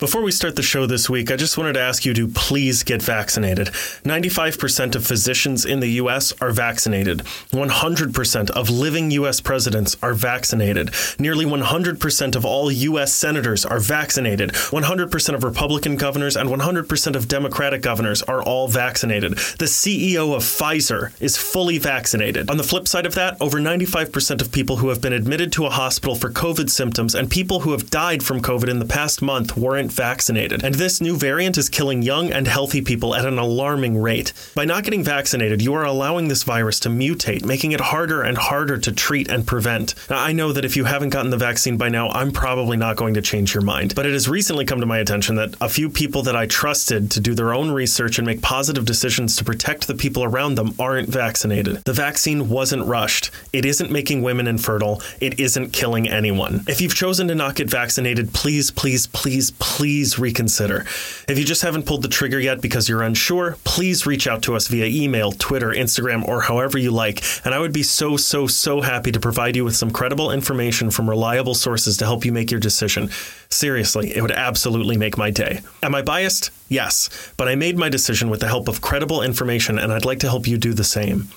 Before we start the show this week, I just wanted to ask you to please get vaccinated. 95% of physicians in the U.S. are vaccinated. 100% of living U.S. presidents are vaccinated. Nearly 100% of all U.S. senators are vaccinated. 100% of Republican governors and 100% of Democratic governors are all vaccinated. The CEO of Pfizer is fully vaccinated. On the flip side of that, over 95% of people who have been admitted to a hospital for COVID symptoms and people who have died from COVID in the past month weren't vaccinated. And this new variant is killing young and healthy people at an alarming rate. By not getting vaccinated, you are allowing this virus to mutate, making it harder and harder to treat and prevent. Now, I know that if you haven't gotten the vaccine by now, I'm probably not going to change your mind. But it has recently come to my attention that a few people that I trusted to do their own research and make positive decisions to protect the people around them aren't vaccinated. The vaccine wasn't rushed. It isn't making women infertile. It isn't killing anyone. If you've chosen to not get vaccinated, please, please, please, please reconsider. If you just haven't pulled the trigger yet because you're unsure, please reach out to us via email, Twitter, Instagram, or however you like. And I would be so, so, so happy to provide you with some credible information from reliable sources to help you make your decision. Seriously, it would absolutely make my day. Am I biased? Yes, but I made my decision with the help of credible information, and I'd like to help you do the same.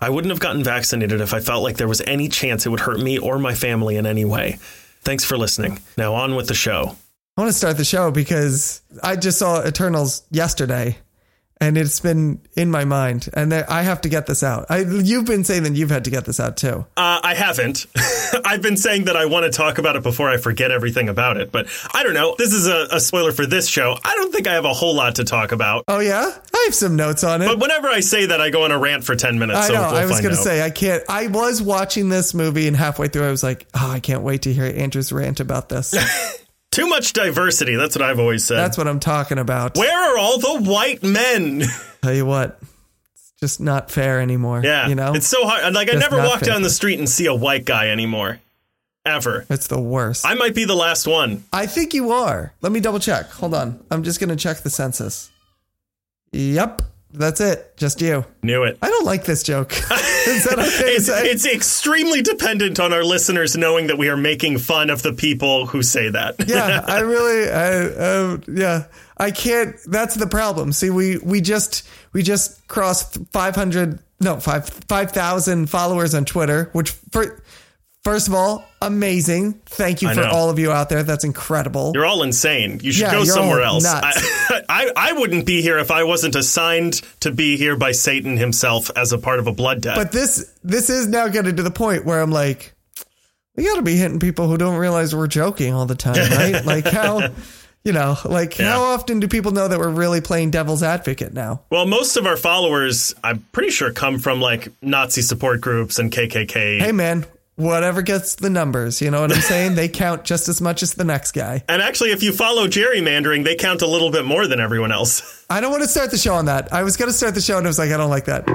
I wouldn't have gotten vaccinated if I felt like there was any chance it would hurt me or my family in any way. Thanks for listening. Now on with the show. I want to start the show because I just saw Eternals yesterday and it's been in my mind and there, I have to get this out. I, you've been saying that you've had to get this out too. Uh, I haven't. I've been saying that I want to talk about it before I forget everything about it, but I don't know. This is a, a spoiler for this show. I don't think I have a whole lot to talk about. Oh yeah? I have some notes on it. But whenever I say that, I go on a rant for 10 minutes. I so know. we'll I was going to say I can't. I was watching this movie and halfway through I was like, "Oh, I can't wait to hear Andrew's rant about this." Too much diversity. That's what I've always said. That's what I'm talking about. Where are all the white men? Tell you what, it's just not fair anymore. Yeah. you know, It's so hard. Like, I never walk fair. down the street and see a white guy anymore. Ever. it's the worst. I might be the last one. I think you are. Let me double check. Hold on. I'm just going to check the census. Yep. That's it. Just you. Knew it. I don't like this joke. Is that okay to It's, it's extremely dependent on our listeners knowing that we are making fun of the people who say that. yeah, I really, I, uh, yeah, I can't. That's the problem. See, we we just we just crossed 500, no, five five thousand followers on Twitter. Which for first of all, amazing. Thank you for all of you out there. That's incredible. You're all insane. You should Yeah, go somewhere else. I, I, I wouldn't be here if I wasn't assigned to be here by Satan himself as a part of a blood debt. But this this is now getting to the point where I'm like, we got to be hitting people who don't realize we're joking all the time, right? like how. You know, like Yeah. how often do people know that we're really playing devil's advocate now? well, most of our followers, I'm pretty sure, come from like Nazi support groups and KKK. hey man, whatever gets the numbers, you know what I'm saying? they count just as much as the next guy. And actually, if you follow gerrymandering, they count a little bit more than everyone else. I don't want to start the show on that. I was going to start the show and I was like, I don't like that.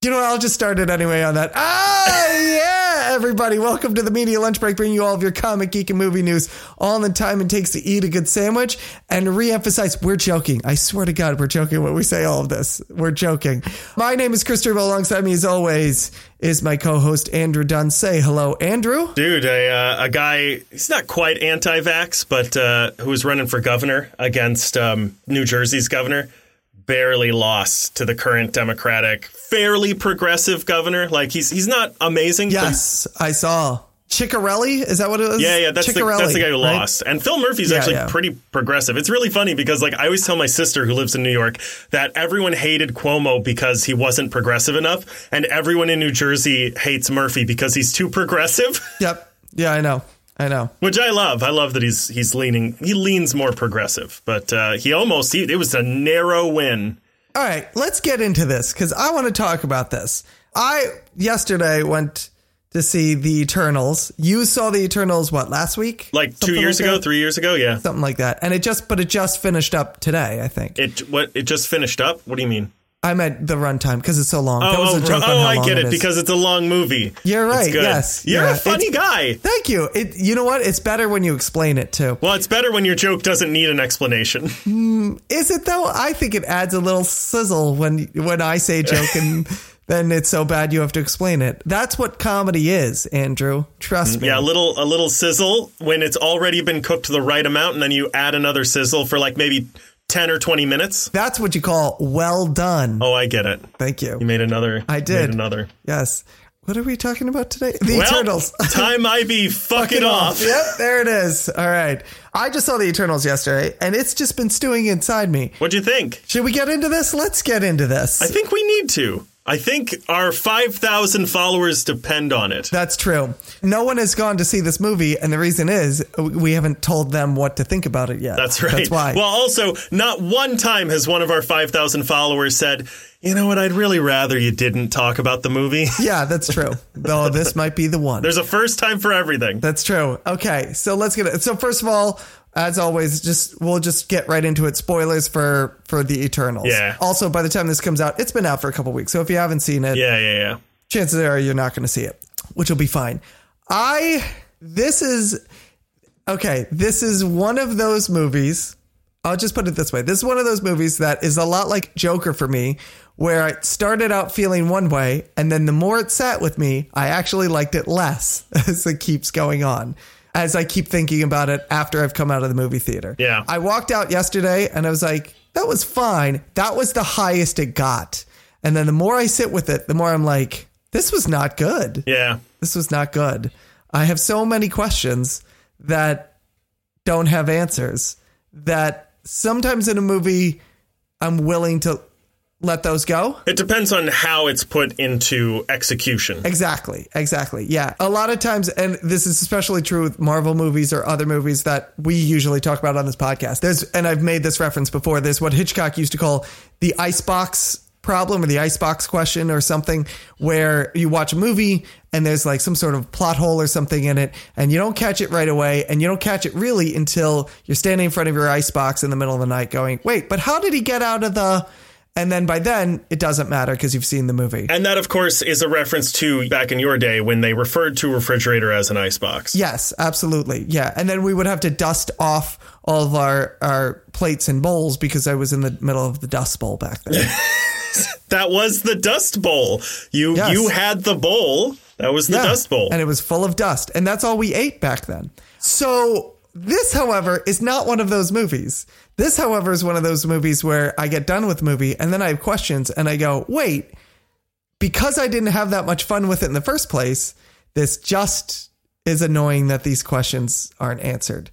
You know what? I'll just start it anyway on that. Ah, everybody. Welcome to the Media Lunch Break, bringing you all of your comic, geek, and movie news all in the time it takes to eat a good sandwich. And re-emphasize, we're joking. I swear to God, we're joking when we say all of this. We're joking. My name is Chris Triebel. Alongside me, as always, is my co-host, Andrew Dunn. Say hello, Andrew. Dude, a, uh, a guy, he's not quite anti vax, but uh, who was running for governor against um, New Jersey's governor, barely lost to the current Democratic, fairly progressive governor. Like, he's he's not amazing. but- Yes, I saw. Ciattarelli? Is that what it was? Yeah, yeah, that's the, that's the guy who right? lost. And Phil Murphy's Yeah, actually yeah. pretty progressive. It's really funny because, like, I always tell my sister who lives in New York that everyone hated Cuomo because he wasn't progressive enough, and everyone in New Jersey hates Murphy because he's too progressive. Yep. Yeah, I know. I know. Which I love. I love that he's he's leaning he leans more progressive, but uh, he almost he, it was a narrow win. All right, let's get into this because I want to talk about this. I yesterday went to see the Eternals. You saw the Eternals what last week? Like two years like ago, that? three years ago, yeah. something like that. And it just, but it just finished up today. I think. It what it just finished up. What do you mean? I meant the runtime because it's so long. that Oh, was a oh, joke on oh, I get it, is. because it's a long movie. You're right, yes, You're yeah, a funny it's- guy. Thank you. It. You know what? It's better when you explain it too. Well, it's better when your joke doesn't need an explanation. Mm, is it though? I think it adds a little sizzle when when I say joke and then it's so bad you have to explain it. That's what comedy is, Andrew. Trust mm, me. Yeah, a little a little sizzle when it's already been cooked the right amount, and then you add another sizzle for like maybe ten or twenty minutes. That's what you call well done. Oh, I get it. Thank you. You made another. I did. Made another. Yes. What are we talking about today? The Well, Eternals. time I be fucking off. Yep, there it is. All right. I just saw the Eternals yesterday, and it's just been stewing inside me. What'd you think? Should we get into this? Let's get into this. I think we need to. I think our five thousand followers depend on it. That's true. No one has gone to see this movie, and the reason is we haven't told them what to think about it yet. That's right. That's why. Well, also, not one time has one of our 5,000 followers said, you know what, I'd really rather you didn't talk about the movie. yeah, that's true. Though this might be the one. There's a first time for everything. That's true. Okay, so let's get it. So first of all, as always, just we'll just get right into it. Spoilers for for the Eternals. Yeah. Also, by the time this comes out, it's been out for a couple weeks. So if you haven't seen it, Yeah, yeah, yeah. chances are you're not going to see it, which will be fine. I this is okay. This is one of those movies. I'll just put it this way. This is one of those movies that is a lot like Joker for me, where I started out feeling one way, and then the more it sat with me, I actually liked it less as it keeps going on. As I keep thinking about it after I've come out of the movie theater. Yeah. I walked out yesterday and I was like, that was fine. That was the highest it got. And then the more I sit with it, the more I'm like, this was not good. Yeah. This was not good. I have so many questions that don't have answers that sometimes in a movie I'm willing to let those go. It depends on how it's put into execution. Exactly. Exactly. Yeah. A lot of times, and this is especially true with Marvel movies or other movies that we usually talk about on this podcast. There's, and I've made this reference before. There's what Hitchcock used to call the icebox problem or the icebox question or something where you watch a movie and there's like some sort of plot hole or something in it and you don't catch it right away and you don't catch it really until you're standing in front of your icebox in the middle of the night going, wait, but how did he get out of the, and then by then it doesn't matter because you've seen the movie. And that, of course, is a reference to back in your day when they referred to refrigerator as an icebox. Yes, absolutely. Yeah. And then we would have to dust off all of our, our plates and bowls because I was in the middle of the dust bowl back then. That was the dust bowl. You Yes. you had the bowl. That was the Yeah. dust bowl. And it was full of dust. And that's all we ate back then. So this, however, is not one of those movies. This, however, is one of those movies where I get done with movie and then I have questions and I go, wait, because I didn't have that much fun with it in the first place, this just is annoying that these questions aren't answered.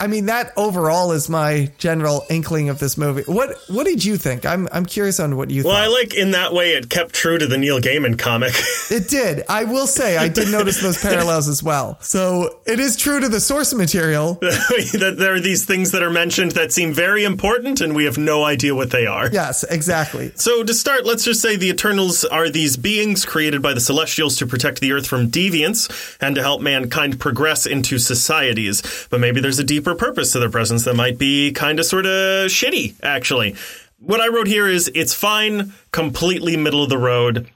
I mean, that overall is my general inkling of this movie. What What did you think? I'm I'm curious on what you thought. well, thought. I like in that way it kept true to the Neil Gaiman comic. It did. I will say I did notice those parallels as well. So it is true to the source material. that there are these things that are mentioned that seem very important and we have no idea what they are. Yes, exactly. So to start, let's just say the Eternals are these beings created by the Celestials to protect the Earth from Deviants and to help mankind progress into societies. But maybe there's a deeper purpose to their presence that might be kind of sort of shitty, actually. What I wrote here is it's fine, completely middle of the road.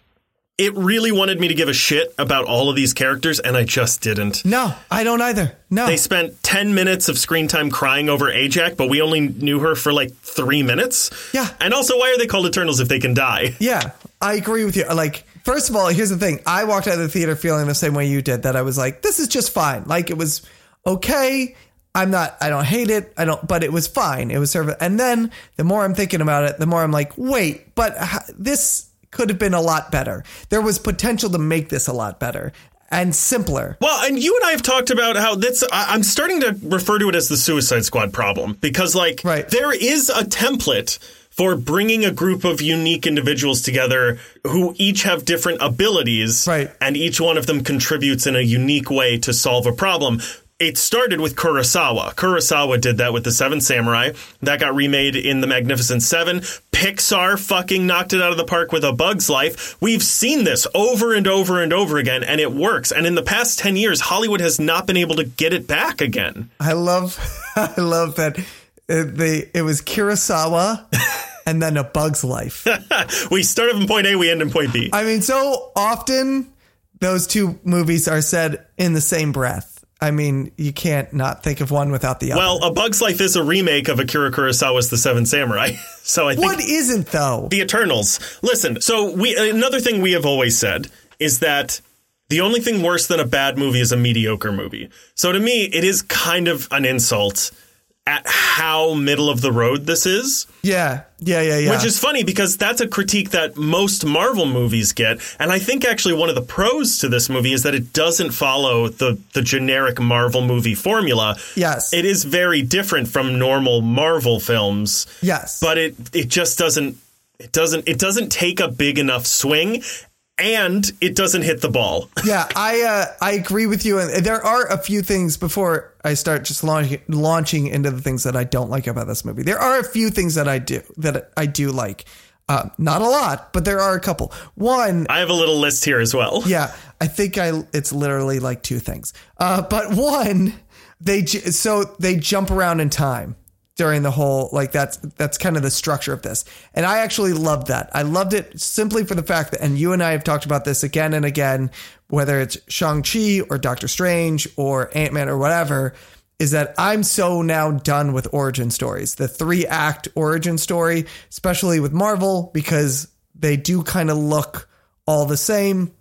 It really wanted me to give a shit about all of these characters, and I just didn't. No, I don't either. No. They spent 10 minutes of screen time crying over Ajak, but we only knew her for like three minutes. Yeah. And also, why are they called Eternals if they can die? yeah, I agree with you. Like, first of all, here's the thing. I walked out of the theater feeling the same way you did that I was like, this is just fine. Like, it was okay. I'm not, I don't hate it. I don't, but it was fine. It was sort of, and then the more I'm thinking about it, the more I'm like, wait, but this could have been a lot better. There was potential to make this a lot better and simpler. Well, and you and I have talked about how that's. I- I'm starting to refer to it as the Suicide Squad problem because, like, Right. there is a template for bringing a group of unique individuals together who each have different abilities, Right. And each one of them contributes in a unique way to solve a problem. It started with Kurosawa. Kurosawa did that with the Seven Samurai. That got remade in The Magnificent Seven. Pixar fucking knocked it out of the park with A Bug's Life. We've seen this over and over and over again, and it works. And in the past 10 years, Hollywood has not been able to get it back again. I love, I love that it, they, it was Kurosawa and then A Bug's Life. we start in point A, we end in point B. I mean, so often those two movies are said in the same breath. I mean, you can't not think of one without the other. Well, A Bug's Life is a remake of Akira Kurosawa's The Seven Samurai. So I think what isn't though? The Eternals. Listen, so we another thing we have always said is that the only thing worse than a bad movie is a mediocre movie. So to me, it is kind of an insult at how middle of the road this is. Yeah, yeah, yeah, yeah. Which is funny because that's a critique that most Marvel movies get. And I think actually one of the pros to this movie is that it doesn't follow the, the generic Marvel movie formula. Yes. It is very different from normal Marvel films. Yes. But it, it just doesn't it doesn't it doesn't take a big enough swing and it doesn't hit the ball. yeah, I uh, I agree with you. And there are a few things before I start just launching launching into the things that I don't like about this movie. There are a few things that I do that I do like. Uh, not a lot, but there are a couple. One, I have a little list here as well. Yeah, I think I it's literally like two things. Uh, but one, they so they jump around in time during the whole like that's that's kind of the structure of this. And i actually loved that. I loved it simply for the fact that and you and i have talked about this again and again whether it's shang-chi or doctor strange or ant-man or whatever is that i'm so now done with origin stories. The three act origin story especially with marvel because they do kind of look all the same.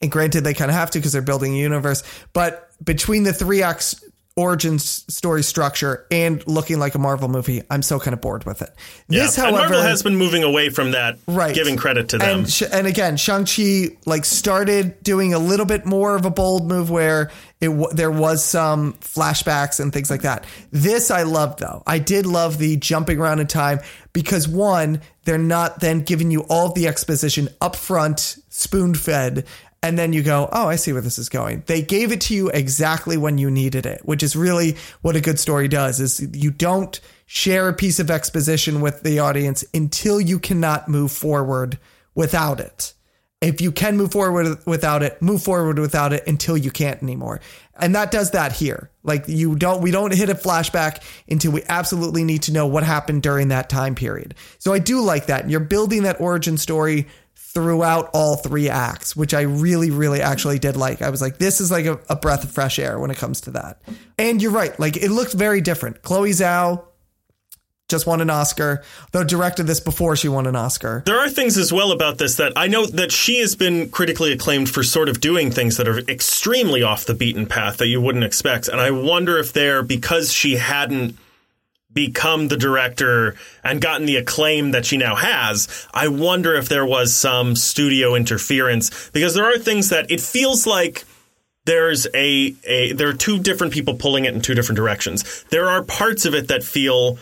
And granted they kind of have to because they're building a universe but between the three acts origin story structure and looking like a Marvel movie, I'm so kind of bored with it. Yeah. This, however, and Marvel has been moving away from that, right? Giving credit to them. And, and again, Shang Chi like started doing a little bit more of a bold move where it there was some flashbacks and things like that. This I loved though. I did love the jumping around in time because one, they're not then giving you all the exposition up front, spoon fed, and then you go, oh, I see where this is going. They gave it to you exactly when you needed it, which is really what a good story does is you don't share a piece of exposition with the audience until you cannot move forward without it. If you can move forward without it, move forward without it until you can't anymore. And that does that here. Like you don't we don't hit a flashback until we absolutely need to know what happened during that time period. So I do like that. You're building that origin story throughout all three acts, which I really, really actually did like. I was like, this is like a, a, breath of fresh air when it comes to that. And you're right, like it looked very different. Chloe Zhao just won an Oscar, though directed this before she won an Oscar. There are things as well about this that I know that she has been critically acclaimed for sort of doing things that are extremely off the beaten path that you wouldn't expect. And I wonder if they're because she hadn't become the director and gotten the acclaim that she now has, I wonder if there was some studio interference because there are things that it feels like there's a, a there are two different people pulling it in two different directions. There are parts of it that feel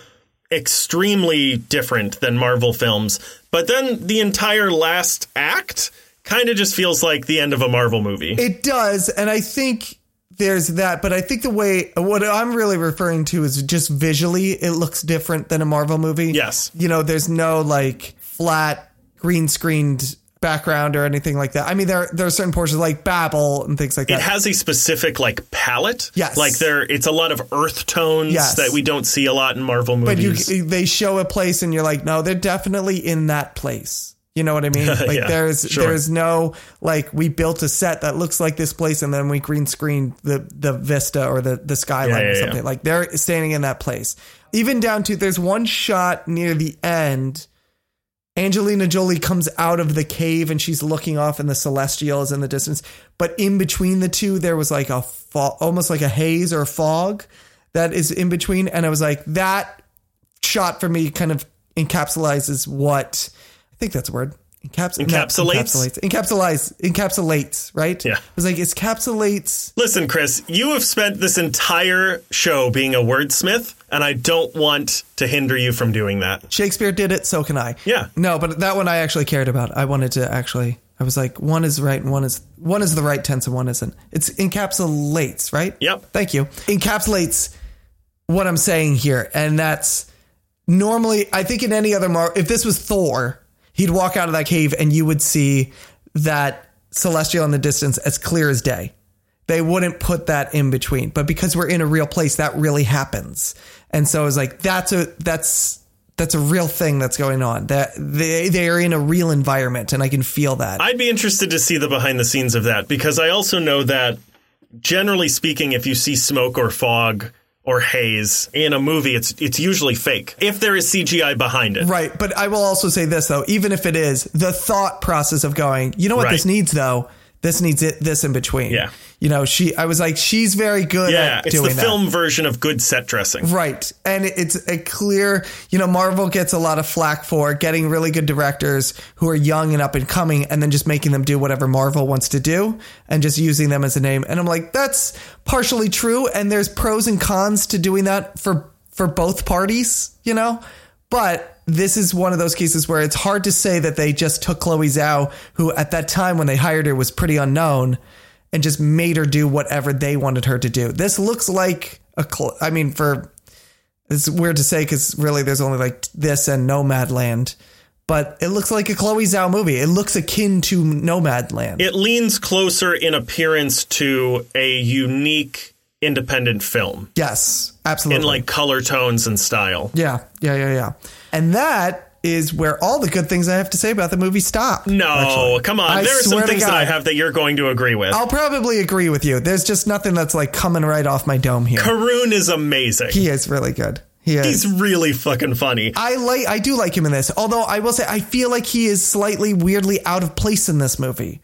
extremely different than Marvel films, but then the entire last act kind of just feels like the end of a Marvel movie. It does, and I think there's that, but I think the way what I'm really referring to is just visually, it looks different than a Marvel movie. Yes, you know, there's no like flat green screened background or anything like that. I mean, there there are certain portions like Babel and things like that. It has a specific like palette. Yes, like there, it's a lot of earth tones yes. that we don't see a lot in Marvel movies. But you, they show a place and you're like, no, they're definitely in that place. You know what I mean? Like yeah, there's sure. there's no like we built a set that looks like this place and then we green screened the the vista or the the skyline yeah, yeah, or something. Like they're standing in that place. Even down to there's one shot near the end. Angelina Jolie comes out of the cave and she's looking off and the celestials in the distance. But in between the two, there was like a fog, almost like a haze or a fog that is in between. And I was like, that shot for me kind of encapsulates what think that's a word. Encaps- encapsulates? encapsulates, encapsulates, encapsulates, right? Yeah. It was like, it's encapsulates. Listen, Chris, you have spent this entire show being a wordsmith, and I don't want to hinder you from doing that. Shakespeare did it, so can I. Yeah. No, but that one I actually cared about. I wanted to actually, I was like, one is right and one is, one is the right tense and one isn't. It's encapsulates, right? Yep. Thank you. Encapsulates what I'm saying here. And that's normally, I think in any other, Mar- if this was Thor, he'd walk out of that cave and you would see that celestial in the distance as clear as day. They wouldn't put that in between. But because we're in a real place, that really happens. And so it's like, that's a that's that's a real thing that's going on. That they they are in a real environment, and I can feel that. I'd be interested to see the behind the scenes of that because I also know that generally speaking, if you see smoke or fog or haze in a movie, it's it's usually fake if there is CGI behind it. Right, but I will also say this though, even if it is, the thought process of going, you know what Right. this needs though? This needs it this in between. Yeah. You know, she I was like, she's very good Yeah, at it's the that. film version of good set dressing. Right. And it's a clear, you know, Marvel gets a lot of flack for getting really good directors who are young and up and coming and then just making them do whatever Marvel wants to do and just using them as a name. And I'm like, that's partially true. And there's pros and cons to doing that for, for both parties, you know? But this is one of those cases where it's hard to say that they just took Chloe Zhao, who at that time when they hired her was pretty unknown, and just made her do whatever they wanted her to do. This looks like a, Cl- I mean, for it's weird to say because really there's only like this and Nomadland, but it looks like a Chloe Zhao movie. It looks akin to Nomadland. It leans closer in appearance to a unique independent film yes, absolutely. in like color tones and style. yeah, yeah, yeah, yeah. And that is where all the good things I have to say about the movie stop. No, actually. come on. I there are some things that I have that you're going to agree with. I'll probably agree with you. There's just nothing that's like coming right off my dome here. Karun is amazing. He is really good. He is. He's really fucking funny. I like I do like him in this. Although I will say I feel like he is slightly weirdly out of place in this movie.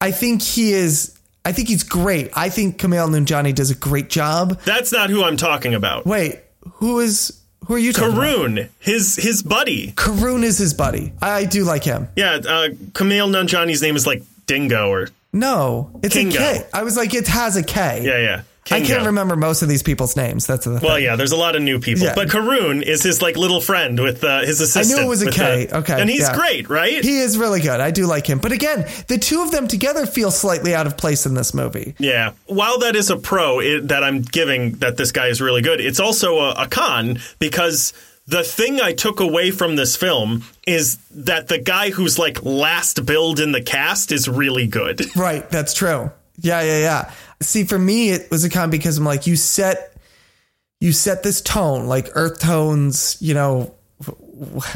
I think he is I think he's great. I think Kumail Nanjiani does a great job. That's not who I'm talking about. Wait, who is who are you talking about? Karun, his his buddy. Karun is his buddy. I do like him. Yeah, uh, Kumail name is like Dingo or No, it's Kingo. a K. I was like, it has a K. yeah, yeah. I can't remember most of these people's names. That's the thing. Well, yeah, there's a lot of new people, Yeah. but Karun is his like little friend with uh, his assistant. I knew it was a K. the- Okay, and he's yeah. great, right? he is really good. I do like him. But again, the two of them together feel slightly out of place in this movie. Yeah. While that is a pro it, that I'm giving that this guy is really good, it's also a, a con because the thing I took away from this film is that the guy who's like last build in the cast is really good. Right, that's true. Yeah, yeah, yeah. See, for me, it was a con because I'm like, you set, you set this tone, like earth tones, you know,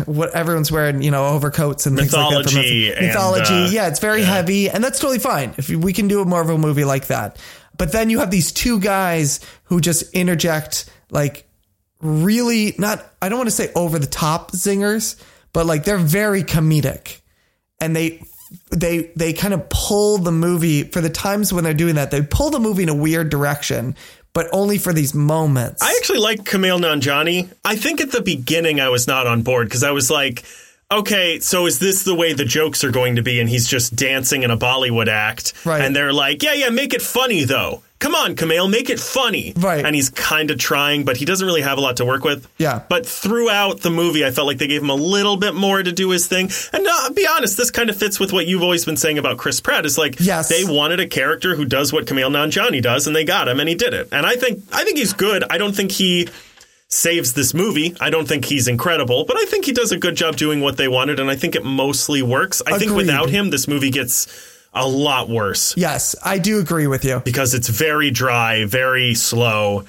what everyone's wearing, you know, overcoats and things like that. Mythology and, mythology. uh, yeah, it's very heavy, and that's totally fine. If we can do a Marvel movie like that, but then you have these two guys who just interject like really not. I don't want to say over the top zingers, but like they're very comedic and they they they kind of pull the movie for the times when they're doing that they pull the movie in a weird direction but only for these moments I actually like Kumail Nanjiani. I think at the beginning I was not on board because I was like, okay, so is this the way the jokes are going to be? And he's just dancing in a Bollywood act. Right. And they're like, yeah, yeah, make it funny though. Come on, Kumail, make it funny. Right. And he's kind of trying, but he doesn't really have a lot to work with. Yeah. But throughout the movie, I felt like they gave him a little bit more to do his thing. And uh, be honest, this kind of fits with what you've always been saying about Chris Pratt. Is like, Yes. they wanted a character who does what Kumail Nanjiani does, and they got him, and he did it. And I think, I think he's good. I don't think he saves this movie. I don't think he's incredible, but I think he does a good job doing what they wanted, and I think it mostly works. I think without him, this movie gets a lot worse yes i do agree with you because it's very dry, very slow.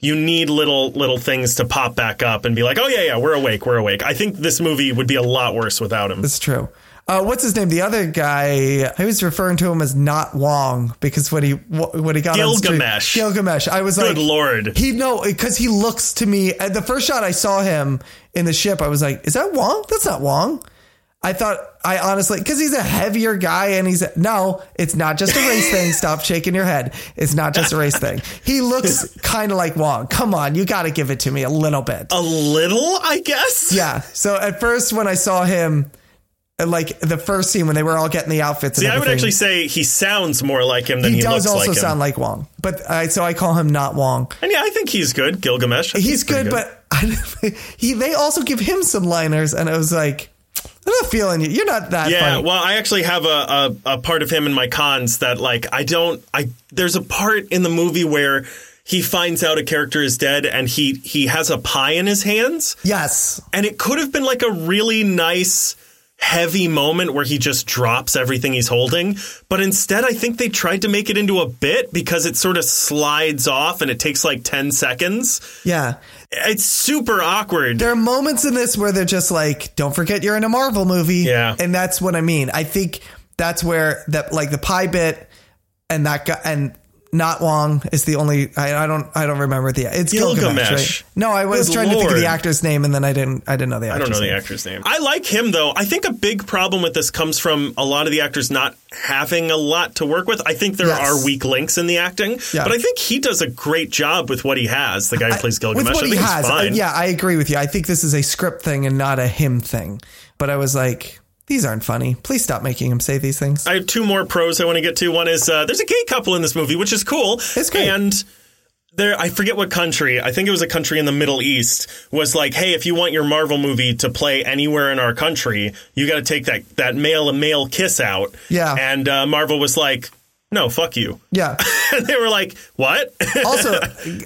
You need little little things to pop back up and be like, "Oh yeah, yeah, we're awake, we're awake." I think this movie would be a lot worse without him. it's true uh, what's his name the other guy i was referring to him as not wong because when he when he got on screen- Gilgamesh. gilgamesh i was Good like lord. he no because he looks to me at the first shot i saw him in the ship i was like is that wong that's not wong I thought I honestly because he's a heavier guy and he's no, it's not just a race thing. Stop shaking your head. It's not just a race thing. He looks kind of like Wong. Come on, you got to give it to me a little bit. a little, I guess. Yeah. So at first when I saw him, uh, like the first scene when they were all getting the outfits, and See, I would actually say he sounds more like him than he, he, does looks also like him. sound like Wong, but I so I call him not Wong. and yeah, I think he's good, Gilgamesh. Think He's pretty good, but I, he they also give him some liners, and I was like, I'm not feeling you. You're not that Yeah, funny. well, I actually have a, a, a part of him in my cons that like I don't I there's a part in the movie where he finds out a character is dead and he he has a pie in his hands yes. and it could have been like a really nice heavy moment where he just drops everything he's holding but instead I think they tried to make it into a bit because it sort of slides off and it takes like 10 seconds Yeah. It's super awkward. There are moments in this where they're just like, "Don't forget you're in a Marvel movie." Yeah. and that's what I mean. I think that's where that like the pie bit and that guy and not Wong is the only. I, I don't. I don't remember the. It's Gilgamesh. Gilgamesh. right? No, I was Good trying to think of the actor's name, and then I didn't. I didn't know the. I Actor's don't know the name. actor's name. I like him though. I think a big problem with this comes from a lot of the actors not having a lot to work with. I think there Yes. are weak links in the acting, Yeah. but I think he does a great job with what he has. The guy who plays Gilgamesh, with what I he has. I- yeah, I agree with you. I think this is a script thing and not a him thing. But I was like, these aren't funny. Please stop making him say these things. I have two more pros I want to get to. One is uh, there's a gay couple in this movie, which is cool. It's great. And there, I forget what country. I think it was a country in the Middle East. Was like, hey, if you want your Marvel movie to play anywhere in our country, you got to take that that male and male kiss out. Yeah. And uh, Marvel was like, no, fuck you. yeah. And they were like, what? Also,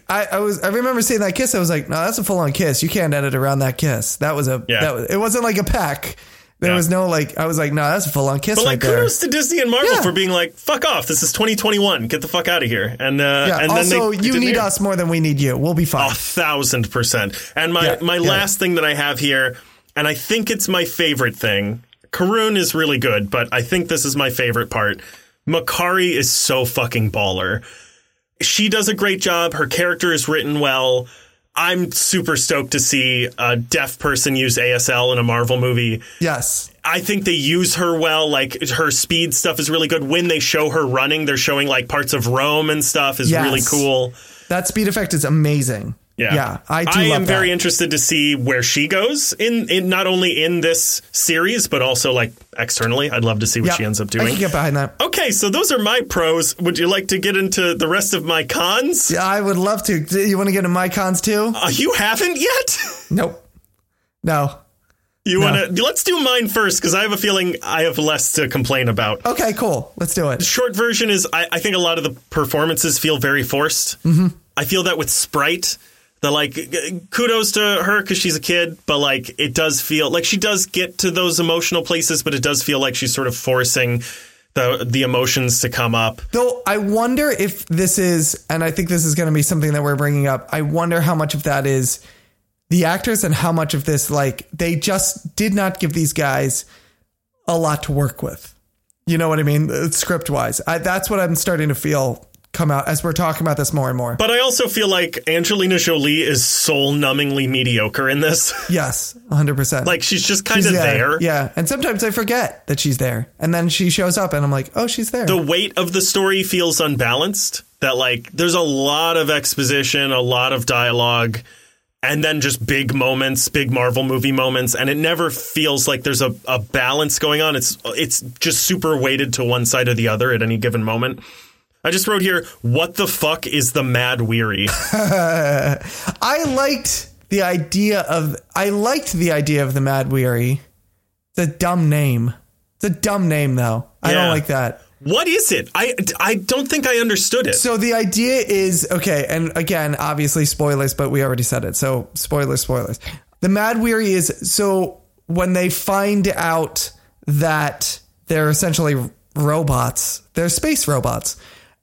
I, I was I remember seeing that kiss. I was like, no, that's a full on kiss. You can't edit around that kiss. That was a Yeah. that was, it wasn't like a peck. There Yeah. was no like I was like, no, that's a full on kiss But right like, there. kudos to Disney and Marvel Yeah. for being like, "Fuck off! This is 2021. Get the fuck out of here." And uh, Yeah. and also, then they you need hear. us more than we need you. We'll be fine. a thousand percent. And my Yeah, my last thing that I have here, and I think it's my favorite thing. Karun is really good, but I think this is my favorite part. Makkari is so fucking baller. She does a great job. Her character is written well. I'm super stoked to see a deaf person use ASL in a Marvel movie. yes. I think they use her well. Like her speed stuff is really good. When they show her running, they're showing like parts of Rome and stuff is Yes. really cool. That speed effect is amazing. Yeah, Yeah. I I am very interested to see where she goes in, in not only in this series but also like externally. I'd love to see what Yeah, she ends up doing. I can get behind that. Okay, so those are my pros. Would you like to get into the rest of my cons? Yeah, I would love to. You want to get into my cons too? Uh, you haven't yet. Nope. No. You want to? Let's do mine first because I have a feeling I have less to complain about. Okay, cool. Let's do it. The short version is I, I think a lot of the performances feel very forced. Mm-hmm. I feel that with Sprite. The like kudos to her because she's a kid, but like it does feel like she does get to those emotional places, but it does feel like she's sort of forcing the the emotions to come up. Though I wonder if this is, and I think this is going to be something that we're bringing up. I wonder how much of that is the actors and how much of this, like, they just did not give these guys a lot to work with. You know what I mean? Script wise. That's what I'm starting to feel come out as we're talking about this more and more. But I also feel like Angelina Jolie is soul numbingly mediocre in this. yes, 100%. like she's just kind of there. Yeah. And sometimes I forget that she's there. And then she shows up and I'm like, oh, she's there. the weight of the story feels unbalanced. That like there's a lot of exposition, a lot of dialogue, and then just big moments, big Marvel movie moments, and it never feels like there's a, a balance going on. It's it's just super weighted to one side or the other at any given moment. I just wrote here, what the fuck is the Mahd Wy'ry? I liked the idea of I liked the idea of the Mahd Wy'ry. It's a dumb name. It's a dumb name though. I Yeah. don't like that. what is it? I, I don't think I understood it. So the idea is okay, and again, obviously spoilers, but we already said it. So spoilers, spoilers. The Mahd Wy'ry is so when they find out that they're essentially robots, they're space robots,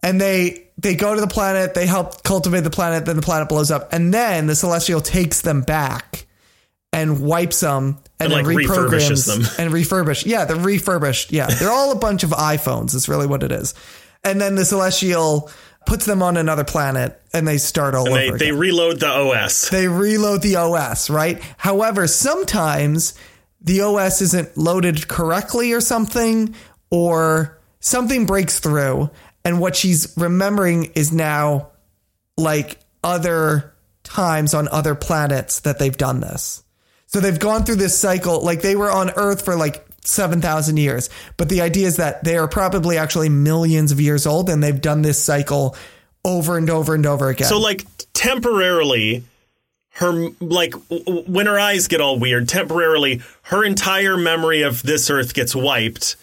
and they they go to the planet, they help cultivate the planet, then the planet blows up, and then the Celestial takes them back and wipes them and, And, then like, reprograms them. and refurbish. Yeah, they're refurbished. Yeah, they're all a bunch of iPhones. Is really what it is. And then the Celestial puts them on another planet and they start all they over. they again. reload the OS. they reload the OS, right? However, sometimes the OS isn't loaded correctly or something, or something breaks through, and what she's remembering is now like other times on other planets that they've done this. So they've gone through this cycle, like they were on Earth for like 7,000 years. But the idea is that they are probably actually millions of years old and they've done this cycle over and over and over again. So like temporarily her like w- when her eyes get all weird temporarily her entire memory of this earth gets wiped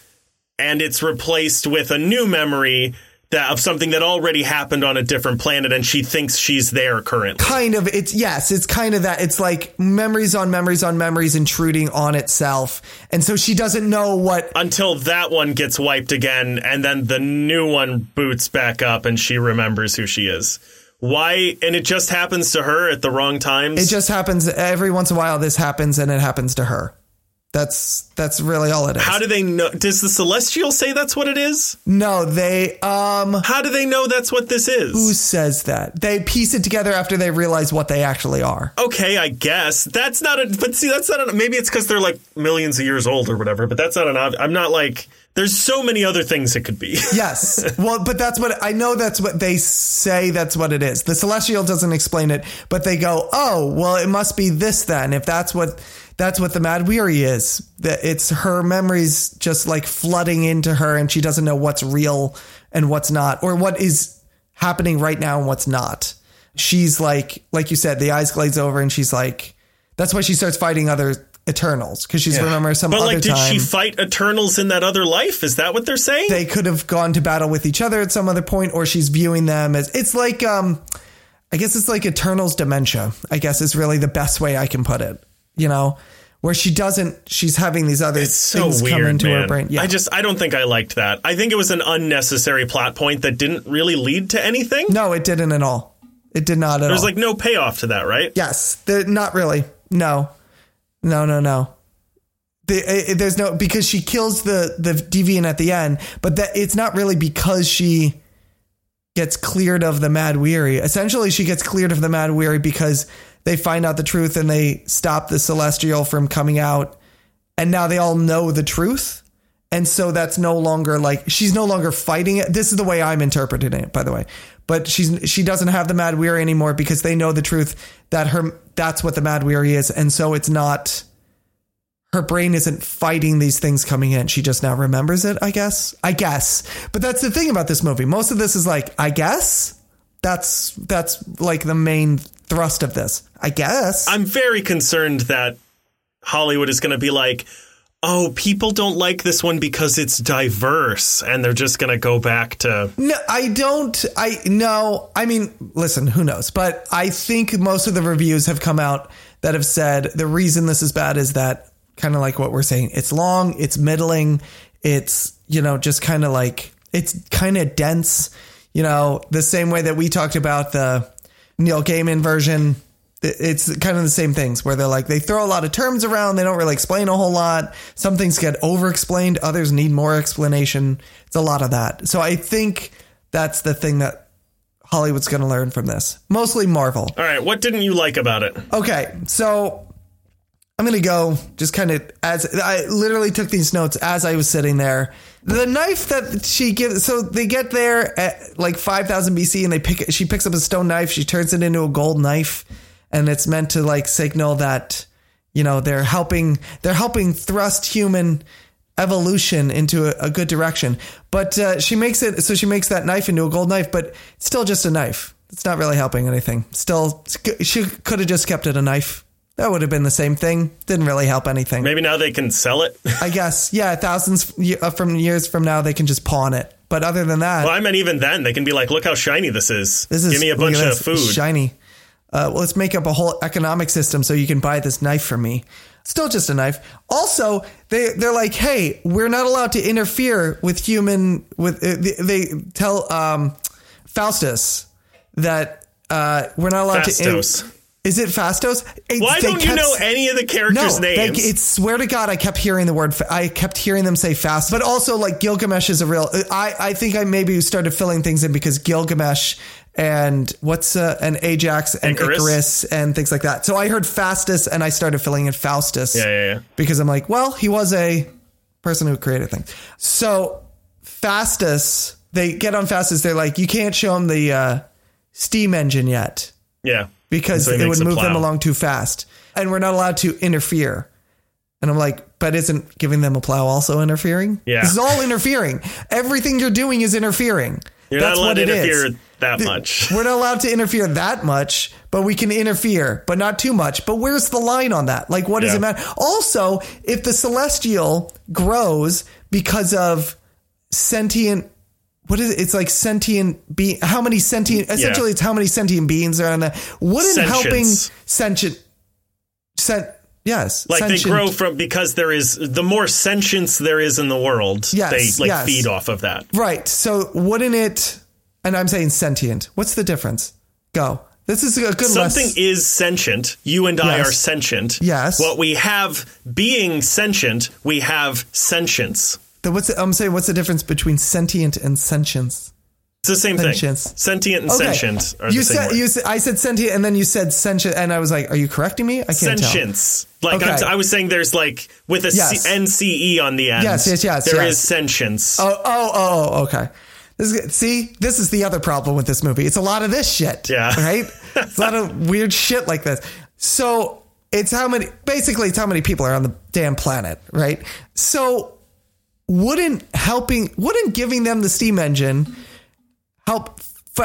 and it's replaced with a new memory that of something that already happened on a different planet and she thinks she's there currently. kind of it's yes it's kind of that it's like memories on memories on memories intruding on itself and so she doesn't know what Until that one gets wiped again and then the new one boots back up and she remembers who she is. Why? And it just happens to her at the wrong times. It just happens every once in a while. This happens, and it happens to her. That's that's really all it is. How do they know? Does the celestial say that's what it is? no, they um. How do they know that's what this is? Who says that? They piece it together after they realize what they actually are. okay, I guess that's not a. But see, that's not a. Maybe it's because they're like millions of years old or whatever. But that's not an. I'm not like. There's so many other things it could be. Yes. Well, but that's what I know. That's what they say. That's what it is. The celestial doesn't explain it, but they go, "Oh, well, it must be this then." If that's what that's what the Mahd Wy'ry is, that it's her memories just like flooding into her, and she doesn't know what's real and what's not, or what is happening right now and what's not. She's like, like you said, the eyes glaze over, and she's like, that's why she starts fighting other Eternals because she's remembering some But like, did time she fight Eternals in that other life? Is that what they're saying? they could have gone to battle with each other at some other point, or she's viewing them as it's like um I guess it's like Eternal's dementia, I guess is really the best way I can put it. You know? Where she doesn't she's having these other It's so things weird, come into man. her brain. Yeah. I just I don't think I liked that. I think it was an unnecessary plot point that didn't really lead to anything. no, it didn't at all. It did not at all. There's all. like no payoff to that, right? yes. The, not really. No. No, no, no. The, uh, there's no because she kills the the deviant at the end, but that it's not really because she gets cleared of the Mahd Wy'ry. Essentially, she gets cleared of the Mahd Wy'ry because they find out the truth and they stop the celestial from coming out, and now they all know the truth. And so that's no longer like she's no longer fighting it. This is the way I'm interpreting it, by the way. But she's she doesn't have the Mahd Wy'ry anymore because they know the truth that her that's what the Mahd Wy'ry is, and so it's not her brain isn't fighting these things coming in. She just now remembers it, I guess. I guess. But that's the thing about this movie. Most of this is like, I guess. That's that's like the main thrust of this. I guess. I'm very concerned that Hollywood is going to be like, "Oh, people don't like this one because it's diverse," and they're just going to go back to No, I don't. I no. I mean, listen, who knows? But I think most of the reviews have come out that have said the reason this is bad is that kind of like what we're saying. It's long. It's middling. It's you know just kind of like it's kind of dense. You know, the same way that we talked about the Neil Gaiman version. It's kind of the same things where they're like they throw a lot of terms around. They don't really explain a whole lot. Some things get over explained. Others need more explanation. It's a lot of that. So I think that's the thing that Hollywood's going to learn from this. Mostly Marvel. All right, what didn't you like about it? Okay, so I'm gonna go just kind of as I literally took these notes as I was sitting there. The knife that she gives, so they get there at like 5000 BC, and they pick. She picks up a stone knife. She turns it into a gold knife, and it's meant to like signal that you know they're helping. They're helping thrust human evolution into a, a good direction. But uh, she makes it so she makes that knife into a gold knife, but it's still just a knife. It's not really helping anything. Still, she could have just kept it a knife. That would have been the same thing. Didn't really help anything. Maybe now they can sell it. I guess. Yeah, thousands uh, from years from now, they can just pawn it. But other than that, well, I meant even then they can be like, "Look how shiny this is. this is Give me a bunch of food." Shiny. Uh, well, let's make up a whole economic system so you can buy this knife from me. Still just a knife. Also, they they're like, hey, we're not allowed to interfere with human. With uh, they, they tell um, Faustus that uh, we're not allowed to. Phastos. Is it Phastos? It's- Why they don't you know any of the characters' no, they, names? it's swear to God, I kept hearing the word. I kept hearing them say fast, but also like Gilgamesh is a real. I I think I maybe started filling things in because Gilgamesh and what's uh, and Ajak and Ikaris? Ikaris. and things like that. So I heard Phastos and I started filling in Faustus. Yeah, yeah, yeah. Because I'm like, well, he was a person who created things. So Phastos, they get on Phastos. They're like, you can't show him the uh, steam engine yet yeah, because So it would move them along too fast. And we're not allowed to interfere. And I'm like, but isn't giving them a plow also interfering? Yeah. This is all interfering. Everything you're doing is interfering. You're That's not allowed what to it is. interfere that much. We're not allowed to interfere that much, but we can interfere, but not too much. But where's the line on that? Like, what does it matter? Also, if the celestial grows because of sentient, what is it? It's like sentient be How many sentient? Essentially, it's how many sentient beings are on the. Wouldn't helping sentient, sent yes, Like sentient, they grow from because there is the more sentience there is in the world, Yes, they like yes. feed off of that. right. So wouldn't it? And I'm saying sentient. What's the difference? Go. This is a good lesson. Something lesson. is sentient. You and I Yes. are sentient. Yes. What we have being sentient, we have sentience. The- what's the, I'm saying? What's the difference between sentient and sentience? It's the same Sentience. thing. Sentient and Okay. sentient are you the same said word. you said I said sentient, and then you said sentient, and I was like, "Are you correcting me?" I can't tell. Sentience. Like Okay. I was saying, there's like with a Yes. C- NCE on the end. Yes, yes, yes, There yes. is sentience. Oh, oh, oh, oh, okay. This is, see, this is the other problem with this movie. It's a lot of this shit. Yeah. Right? it's a lot of weird shit like this. So it's how many, basically, it's how many people are on the damn planet, right? So wouldn't helping, wouldn't giving them the steam engine help?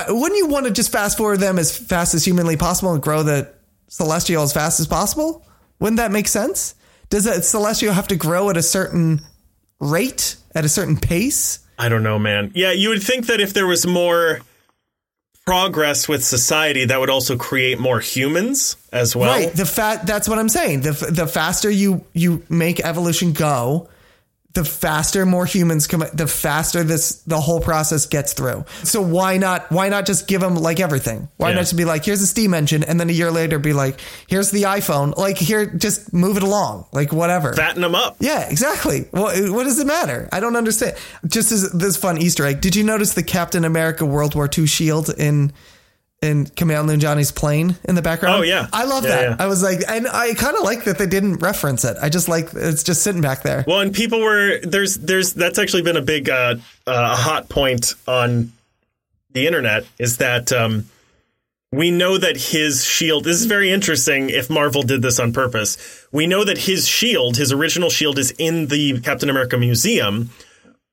Wouldn't you want to just fast forward them as fast as humanly possible and grow the celestial as fast as possible? Wouldn't that make sense? Does that celestial have to grow at a certain rate, at a certain pace? I don't know, man. Yeah, you would think that if there was more progress with society, that would also create more humans as well. right. The fat. That's what I'm saying. The the faster you you make evolution go, the faster more humans come. The faster this the whole process gets through. So why not? Why not just give them like everything? Why Yeah. not just be like, here's a steam engine, and then a year later be like, here's the iPhone. Like here, just move it along. Like whatever. Fatten them up. Yeah, exactly. What, what does it matter? I don't understand. Just as this fun Easter egg, did you notice the Captain America World War II shield in in Kumail and Johnny's plane in the background? Oh, yeah. I love Yeah, that. yeah. I was like, and I kind of like that they didn't reference it. I just like it's just sitting back there. Well, and people were there's there's that's actually been a big uh, uh, hot point on the internet is that um, we know that his shield. This is very interesting. If Marvel did this on purpose, we know that his shield, his original shield, is in the Captain America museum,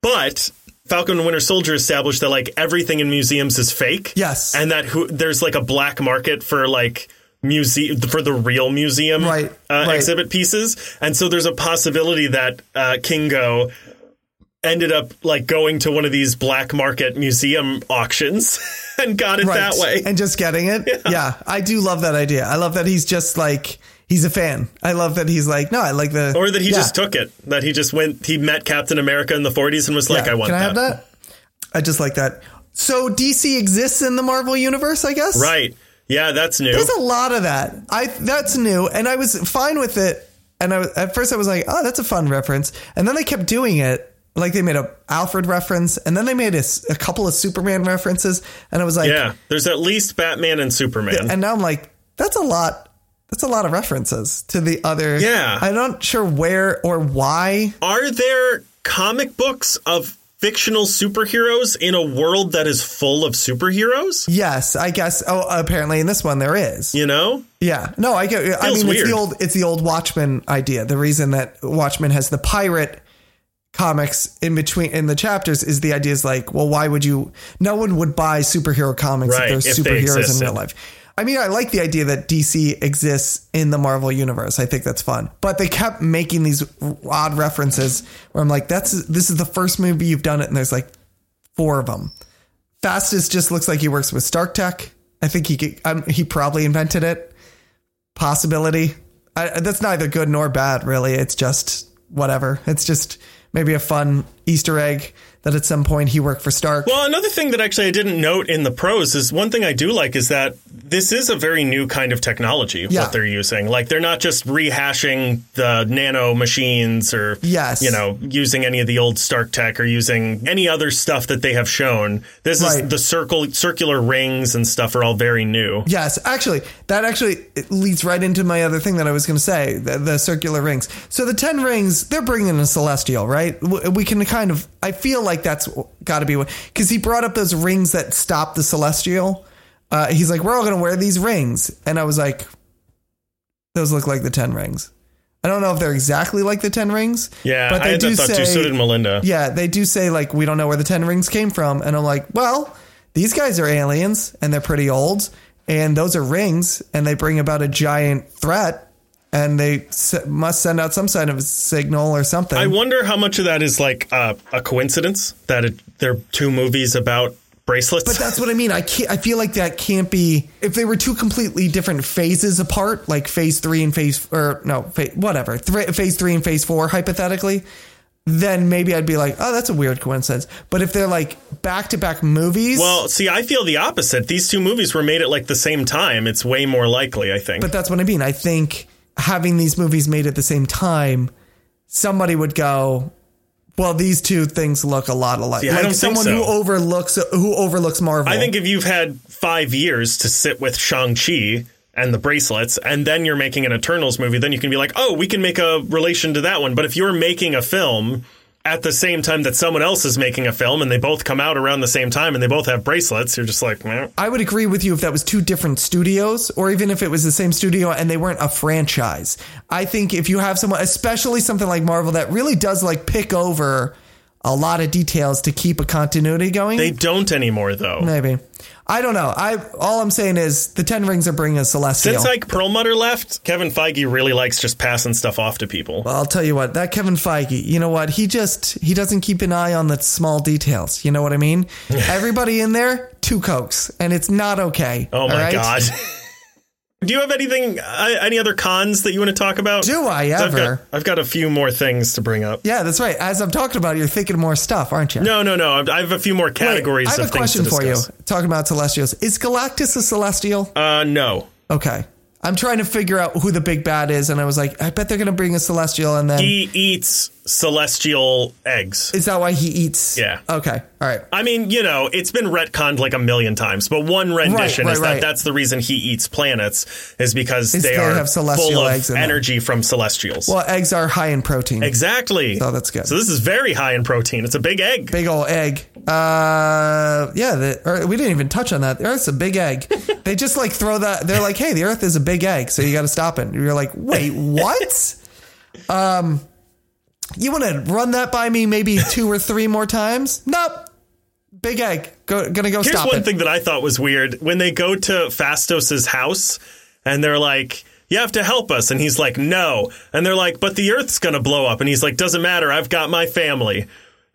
but. Falcon and Winter Soldier established that like everything in museums is fake. Yes. and that who, there's like a black market for like museum for the real museum Right, uh, right. exhibit pieces, and so there's a possibility that uh, Kingo ended up like going to one of these black market museum auctions and got it that way. And just getting it. Yeah. I do love that idea. I love that he's just like he's a fan. I love that he's like, no, I like the or that he Yeah. just took it. That he just went. He met Captain America in the 40s and was like, Yeah. "I want Can I that. have that? I just like that. So DC exists in the Marvel universe, I guess. Right? Yeah, that's new. There's a lot of that. I that's new, and I was fine with it. And I was, at first I was like, oh, that's a fun reference. And then they kept doing it. Like they made a Alfred reference, and then they made a couple of Superman references, and I was like, yeah, there's at least Batman and Superman. and now I'm like, that's a lot. That's a lot of references to the other. Yeah. I'm not sure where or why. Are there comic books of fictional superheroes in a world that is full of superheroes? Yes, I guess. Oh, apparently in this one there is. You know? Yeah. No, I get. I mean, it's the old. It's the old Watchmen idea. The reason that Watchmen has the pirate comics in between in the chapters is the idea is like, well, why would you? No one would buy superhero comics Right, if there's if superheroes in real life. I mean, I like the idea that DC exists in the Marvel universe. I think that's fun. But they kept making these odd references where I'm like, that's this is the first movie you've done it, and there's like four of them. Phastos just looks like he works with Stark Tech. I think he could, um, he probably invented it. Possibility. I, that's neither good nor bad, really. It's just whatever. It's just maybe a fun Easter egg that at some point he worked for Stark. Well, another thing that actually I didn't note in the pros is one thing I do like is that this is a very new kind of technology Yeah. what they're using. Like they're not just rehashing the nano machines or Yes. you know, using any of the old Stark tech or using any other stuff that they have shown. This Right. is the circle circular rings and stuff are all very new. Yes, actually, that actually leads right into my other thing that I was going to say the, the circular rings. So the 10 rings, they're bringing a celestial, right? We can kind of, I feel like that's got to be what, because he brought up those rings that stop the celestial. Uh, he's like, we're all going to wear these rings. And I was like, those look like the 10 rings. I don't know if they're exactly like the 10 rings. Yeah, but I they do say, too. So did Melinda. yeah, they do say like we don't know where the ten rings came from, and I'm like, well, these guys are aliens and they're pretty old, and those are rings, and they bring about a giant threat, and they must send out some kind of a signal or something. I wonder how much of that is like uh, a coincidence that it, they're two movies about bracelets. but that's what I mean. I can't. I feel like that can't be if they were two completely different phases apart, like phase three and phase or no, fa- whatever, Three phase three and phase four, hypothetically. then maybe I'd be like, oh, that's a weird coincidence. But if they're like back to back movies, Well, see, I feel the opposite. These two movies were made at like the same time. It's way more likely, I think. but that's what I mean. I think having these movies made at the same time, somebody would go, well, these two things look a lot alike. Like someone so. who overlooks who overlooks Marvel. I think if you've had five years to sit with Shang-Chi and the bracelets, and then you're making an Eternals movie, then you can be like, oh, we can make a relation to that one. But if you're making a film at the same time that someone else is making a film and they both come out around the same time and they both have bracelets, you're just like, Meh. I would agree with you if that was two different studios, or even if it was the same studio and they weren't a franchise. I think if you have someone, especially something like Marvel, that really does like pick over a lot of details to keep a continuity going. they don't anymore though. maybe. I don't know. I all I'm saying is the Ten Rings are bringing a Celestial. Since like Perlmutter left, Kevin Feige really likes just passing stuff off to people. Well, I'll tell you what, that Kevin Feige, you know what? He just he doesn't keep an eye on the small details. You know what I mean? Everybody in there, two cokes, and it's not okay. Oh my right? god. Do you have anything, uh, any other cons that you want to talk about? Do I 'Cause I've ever? got, I've got a few more things to bring up. Yeah, that's right. As I'm talking about, it, you're thinking more stuff, aren't you? No, no, no. I have a few more Wait, categories I have of a question for you. Talking about Celestials, is Galactus a Celestial? Uh, no. Okay, I'm trying to figure out who the big bad is, and I was like, I bet they're gonna bring a Celestial, and then He eats celestial eggs. is that why he eats? Yeah. Okay. All right. I mean, you know, it's been retconned like a million times, but one rendition right, is right. that that's the reason he eats planets is because Is they they are have celestial full eggs of energy from celestials. Well, eggs are high in protein. exactly. So that's good. So this is very high in protein. It's a big egg. Big old egg. Uh, yeah. The, we didn't even touch on that. The Earth's a big egg. they just like throw that. They're like, hey, the Earth is a big egg, so you got to stop it. And you're like, wait, what? um, you want to run that by me maybe two or three more times? Nope. Big egg. Go, gonna go Here's stop one it. thing that I thought was weird. When they go to Phastos's house and they're like, you have to help us. And he's like, no. And they're like, but the earth's going to blow up. And he's like, doesn't matter. I've got my family.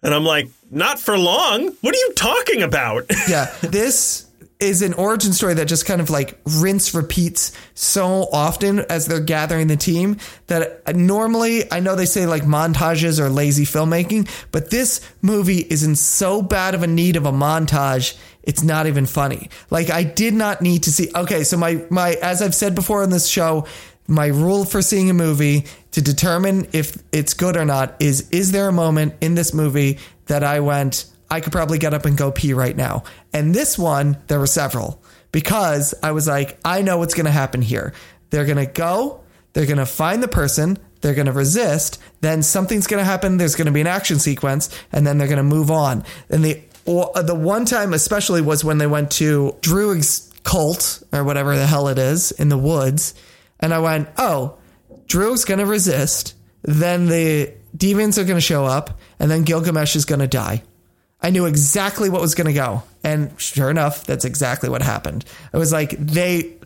And I'm like, not for long. What are you talking about? yeah, this is an origin story that just kind of like rinse repeats so often as they're gathering the team that normally I know they say like montages or lazy filmmaking, but this movie is in so bad of a need of a montage. It's not even funny. Like I did not need to see. Okay, so my my as I've said before on this show, my rule for seeing a movie to determine if it's good or not is is there a moment in this movie that I went I could probably get up and go pee right now. And this one, there were several because I was like, I know what's going to happen here. They're going to go, they're going to find the person, they're going to resist, then something's going to happen. There's going to be an action sequence, and then they're going to move on. And the the one time, especially, was when they went to Druig's cult or whatever the hell it is in the woods. And I went, oh, Druig's going to resist. Then the demons are going to show up, and then Gilgamesh is going to die. I knew exactly what was going to go. And sure enough, that's exactly what happened. It was like they,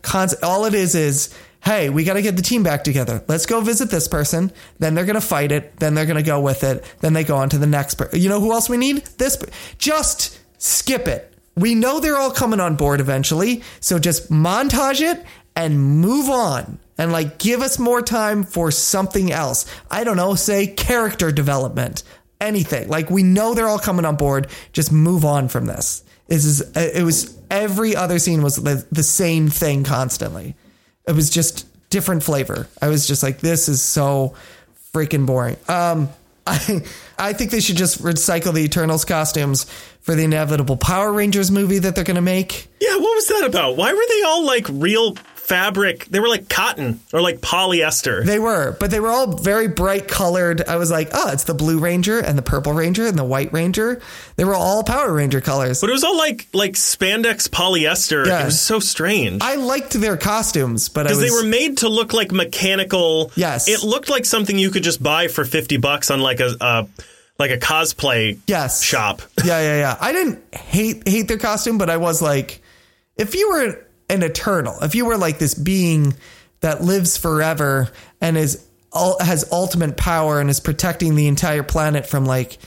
all it is is, hey, we got to get the team back together. Let's go visit this person. Then they're going to fight it. Then they're going to go with it. Then they go on to the next person. You know who else we need? This. per- Just skip it. We know they're all coming on board eventually. So just montage it and move on and like give us more time for something else. I don't know, say character development anything. Like we know they're all coming on board. Just move on from this. This is it was every other scene was the, the same thing constantly. It was just different flavor. I was just like, this is so freaking boring. Um, I I think they should just recycle the Eternals costumes for the inevitable Power Rangers movie that they're going to make. yeah, what was that about? Why were they all like real fabric? They were like cotton or like polyester. They were, but they were all very bright colored. I was like, oh, it's the Blue Ranger and the Purple Ranger and the White Ranger. They were all Power Ranger colors. but it was all like like spandex polyester. Yeah. It was so strange. I liked their costumes, but because was they were made to look like mechanical. Yes. it looked like something you could just buy for fifty bucks on like a uh, like a cosplay yes shop. yeah, yeah, yeah. I didn't hate hate their costume, but I was like, if you were an Eternal, if you were like this being that lives forever and is has ultimate power and is protecting the entire planet from like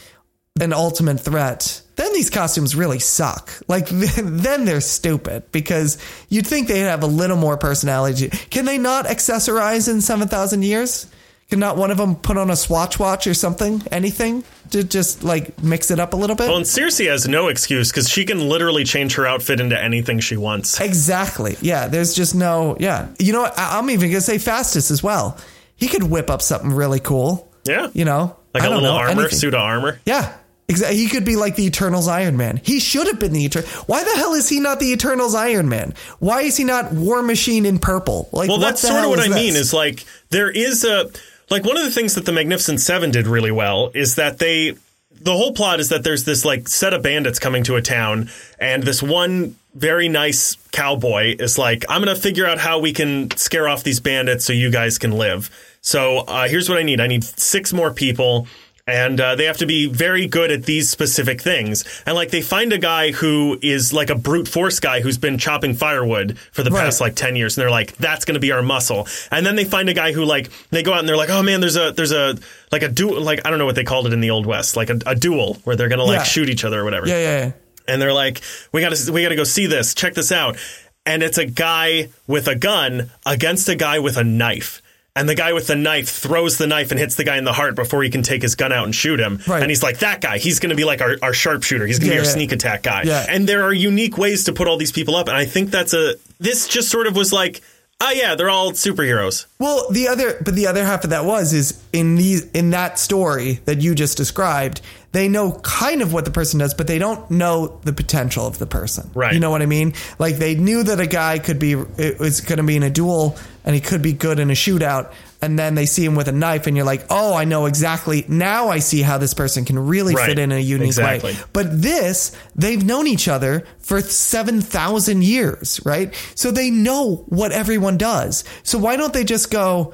an ultimate threat, then these costumes really suck. Like then they're stupid because you'd think they'd have a little more personality. Can they not accessorize in seven thousand years? Can not one of them put on a Swatch watch or something? Anything to just like mix it up a little bit? Well, and Cersei has no excuse because she can literally change her outfit into anything she wants. Exactly. Yeah. There's just no. Yeah. You know what? I- I'm even gonna say Phastos as well. He could whip up something really cool. Yeah. You know, Like I a little know, armor, anything. suit of armor. Yeah. Exactly. He could be like the Eternals Iron Man. He should have been the Eternal. Why the hell is he not the Eternals Iron Man? Why is he not War Machine in purple? Like, Well, that's the sort of what I mean is like there is a like one of the things that the Magnificent Seven did really well is that they the whole plot is that there's this like set of bandits coming to a town and this one very nice cowboy is like I'm to figure out how we can scare off these bandits so you guys can live. So uh, here's what I need. I need six more people and uh, they have to be very good at these specific things. And like they find a guy who is like a brute force guy who's been chopping firewood for the Right. past like 10 years and they're like that's going to be our muscle. And then they find a guy who like they go out and they're like, "Oh man, there's a there's a like a duel like I don't know what they called it in the old west, like a, a duel where they're going to like Yeah. shoot each other or whatever." Yeah, yeah, yeah. and they're like, "We got to we got to go see this. Check this out." And it's a guy with a gun against a guy with a knife. And the guy with the knife throws the knife and hits the guy in the heart before he can take his gun out and shoot him. Right. And he's like, that guy, he's going to be like our, our sharpshooter. He's going to Yeah, be our yeah. sneak attack guy. Yeah. And there are unique ways to put all these people up. And I think that's a, this just sort of was like, oh yeah, they're all superheroes. Well, the other, but the other half of that was is in these in that story that you just described, they know kind of what the person does, but they don't know the potential of the person. Right. You know what I mean? Like they knew that a guy could be it was going to be in a duel and he could be good in a shootout, and then they see him with a knife, and you're like, oh, I know exactly. Now I see how this person can really Right. fit in a unique Exactly. way. But this, they've known each other for 7,000 years, right? So they know what everyone does. So why don't they just go,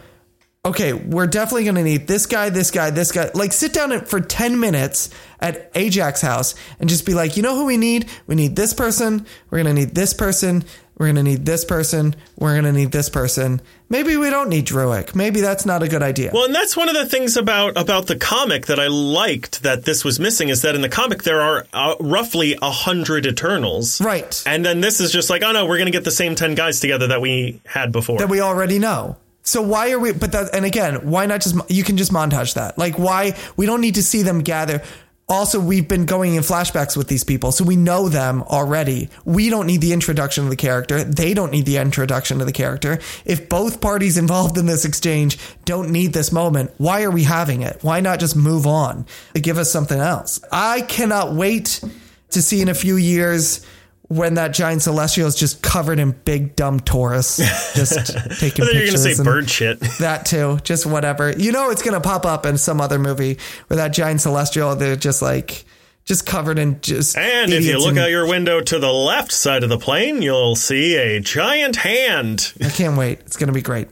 okay, we're definitely going to need this guy, this guy, this guy. Like sit down for 10 minutes at Ajak's house and just be like, you know who we need? We need this person. We're going to need this person. We're going to need this person. We're going to need this person. Maybe we don't need Druig. Maybe that's not a good idea. Well, and that's one of the things about about the comic that I liked that this was missing is that in the comic there are uh, roughly a hundred Eternals, Right. And then this is just like, oh no, we're going to get the same ten guys together that we had before. that we already know. So why are we? But that, and again, why not just you can just montage that? Like why we don't need to see them gather. Also, we've been going in flashbacks with these people, so we know them already. We don't need the introduction of the character. They don't need the introduction of the character. If both parties involved in this exchange don't need this moment, why are we having it? Why not just move on? Give us something else. I cannot wait to see in a few years when that giant celestial is just covered in big dumb Taurus, just taking then you're going to say bird shit. that too, just whatever. You know, it's gonna pop up in some other movie where that giant celestial, they're just like, just covered in just. And if you look and- out your window to the left side of the plane, you'll see a giant hand. I can't wait. It's gonna be great.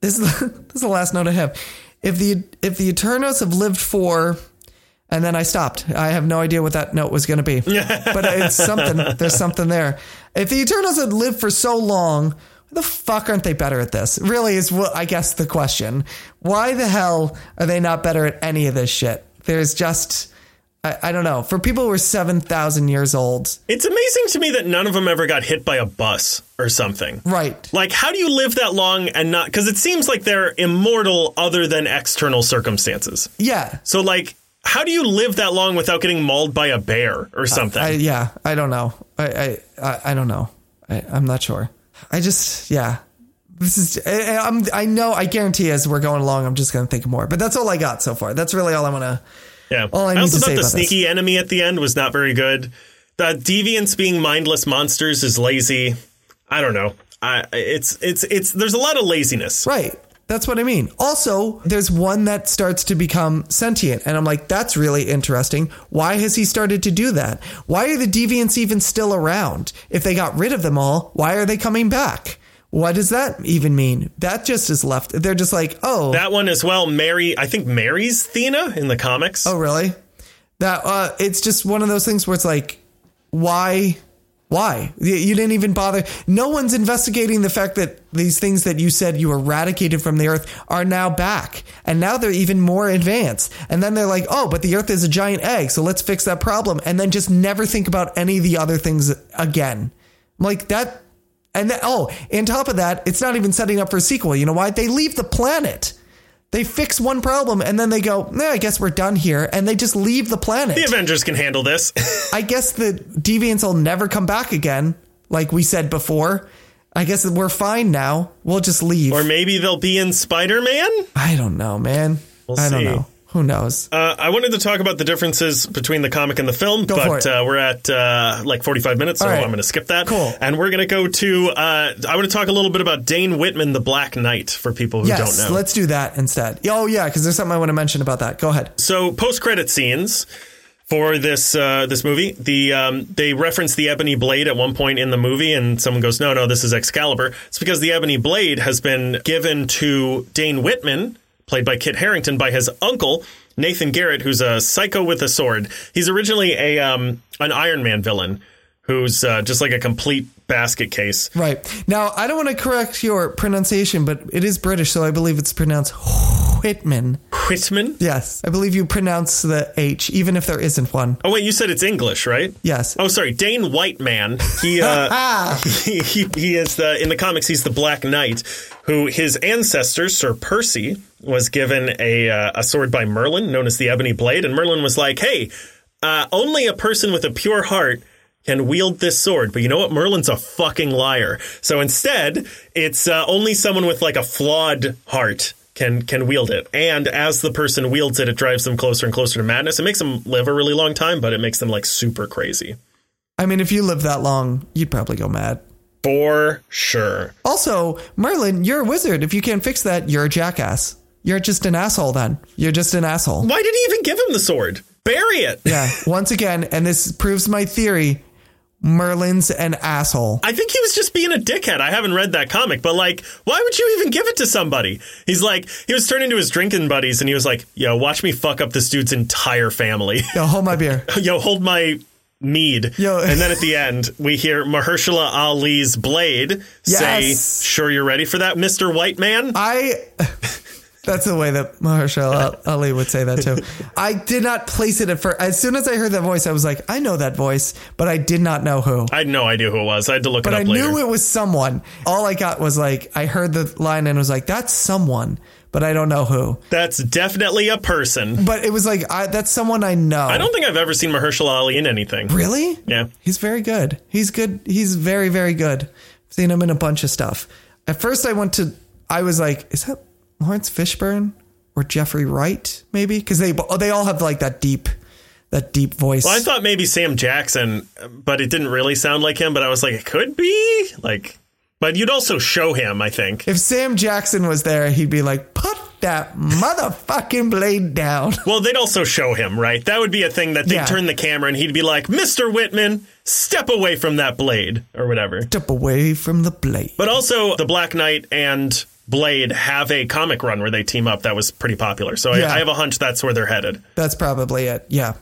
This is the, this is the last note I have. If the if the Eternals have lived for, and then I stopped. I have no idea what that note was gonna be, but it's something. There's something there. If the Eternals had lived for so long. The fuck aren't they better at this? Really is what I guess the question. Why the hell are they not better at any of this shit? There's just I, I don't know. For people who are seven thousand years old, It's amazing to me that none of them ever got hit by a bus or something. right? Like, how do you live that long and not? Because it seems like they're immortal other than external circumstances. Yeah, So, like, how do you live that long without getting mauled by a bear or something? I, yeah, I don't know. I I, I, I don't know. I, I'm not sure. I just yeah. This is I, I'm I know I guarantee as we're going along I'm just gonna think more. But that's all I got so far. That's really all I want to. yeah. all I I, need also to thought say the about this. sneaky enemy at the end was not very good. The deviants being mindless monsters is lazy. I don't know. I, it's it's it's there's a lot of laziness. Right. That's what I mean. Also, there's one that starts to become sentient, and I'm like, that's really interesting. Why has he started to do that? Why are the deviants even still around? If they got rid of them all, why are they coming back? What does that even mean? That just is left. They're just like, oh, That one as well. Mary, I think Mary's Thena in the comics. oh, really? That uh, it's just one of those things where it's like, why? Why? You, didn't even bother. No one's investigating the fact that these things that you said you eradicated from the earth are now back. And now they're even more advanced. And then they're like, oh, but the earth is a giant egg. So let's fix that problem. And then just never think about any of the other things again. Like that. And oh, on top of that, it's not even setting up for a sequel. You know why? They leave the planet. They fix one problem and then they go, nah, I guess we're done here. And they just leave the planet. The Avengers can handle this. I guess the deviants will never come back again, like we said before. I guess we're fine now. We'll just leave. or maybe they'll be in Spider Man? I don't know, man. We'll I don't know. Who knows? Uh, I wanted to talk about the differences between the comic and the film, Go but uh, we're at uh, like 45 minutes, so right. I'm going to skip that. Cool. And we're going to go to, uh, I want to talk a little bit about Dane Whitman, the Black Knight, for people who yes, don't know. let's do that instead. Oh, yeah, because there's something I want to mention about that. Go ahead. so post credit scenes for this uh, this movie, the um, they reference the ebony blade at one point in the movie, and someone goes, "No, no, this is Excalibur." It's because the ebony blade has been given to Dane Whitman, played by Kit Harington, by his uncle Nathan Garrett, who's a psycho with a sword. He's originally a um, an Iron Man villain who's uh, just like a complete basket case. Right. Now, I don't want to correct your pronunciation, but it is British, so I believe it's pronounced Whitman. Whitman. Yes. I believe you pronounce the H, even if there isn't one. Oh wait, you said it's English, right? Yes. Oh, sorry, Dane Whiteman. He uh, he, he he is the in the comics. He's the Black Knight, who his ancestor Sir Percy was given a uh, a sword by Merlin, known as the Ebony Blade, and Merlin was like, "Hey, uh, only a person with a pure heart." Can wield this sword, but you know what? Merlin's a fucking liar. So instead, it's uh, only someone with like a flawed heart can can wield it. And as the person wields it, it drives them closer and closer to madness. It makes them live a really long time, but it makes them like super crazy. I mean, if you live that long, you'd probably go mad. For sure. Also, Merlin, you're a wizard. If you can't fix that, you're a jackass. You're just an asshole then. You're just an asshole. Why did he even give him the sword? Bury it. Yeah. Once again, and this proves my theory Merlin's an asshole. I think he was just being a dickhead. I haven't read that comic, but like, why would you even give it to somebody? He's like, he was turning to his drinking buddies and he was like, yo, watch me fuck up this dude's entire family. Yo, hold my beer. yo, hold my mead. Yo. and then at the end, we hear Mahershala Ali's blade Yes. say, sure you're ready for that, Mr. White Man? I. That's the way that Mahershala Ali would say that too. I did not place it at first. As soon as I heard that voice, I was like, I know that voice, but I did not know who. I had no idea who it was. I had to look But it I up later. I knew it was someone. All I got was like, I heard the line and was like, that's someone, but I don't know who. That's definitely a person. But it was like, I, that's someone I know. I don't think I've ever seen Mahershala Ali in anything. Really? Yeah. He's very good. He's good. He's very, very good. I've seen him in a bunch of stuff. At first, I went to, I was like, is that Laurence Fishburne or Jeffrey Wright? Maybe because they they all have like that deep, that deep voice. Well, I thought maybe Sam Jackson, but it didn't really sound like him. But I was like, it could be like, but you'd also show him. I think. if Sam Jackson was there, he'd be like, put that motherfucking blade down. Well, they'd also show him, right? That would be a thing that they'd Yeah. turn the camera and he'd be like, "Mr. Whitman, step away from that blade," or whatever. Step away from the blade. But also, the Black Knight and Blade have a comic run where they team up. That was pretty popular. So Yeah. I, I have a hunch that's where they're headed. That's probably it. Yeah.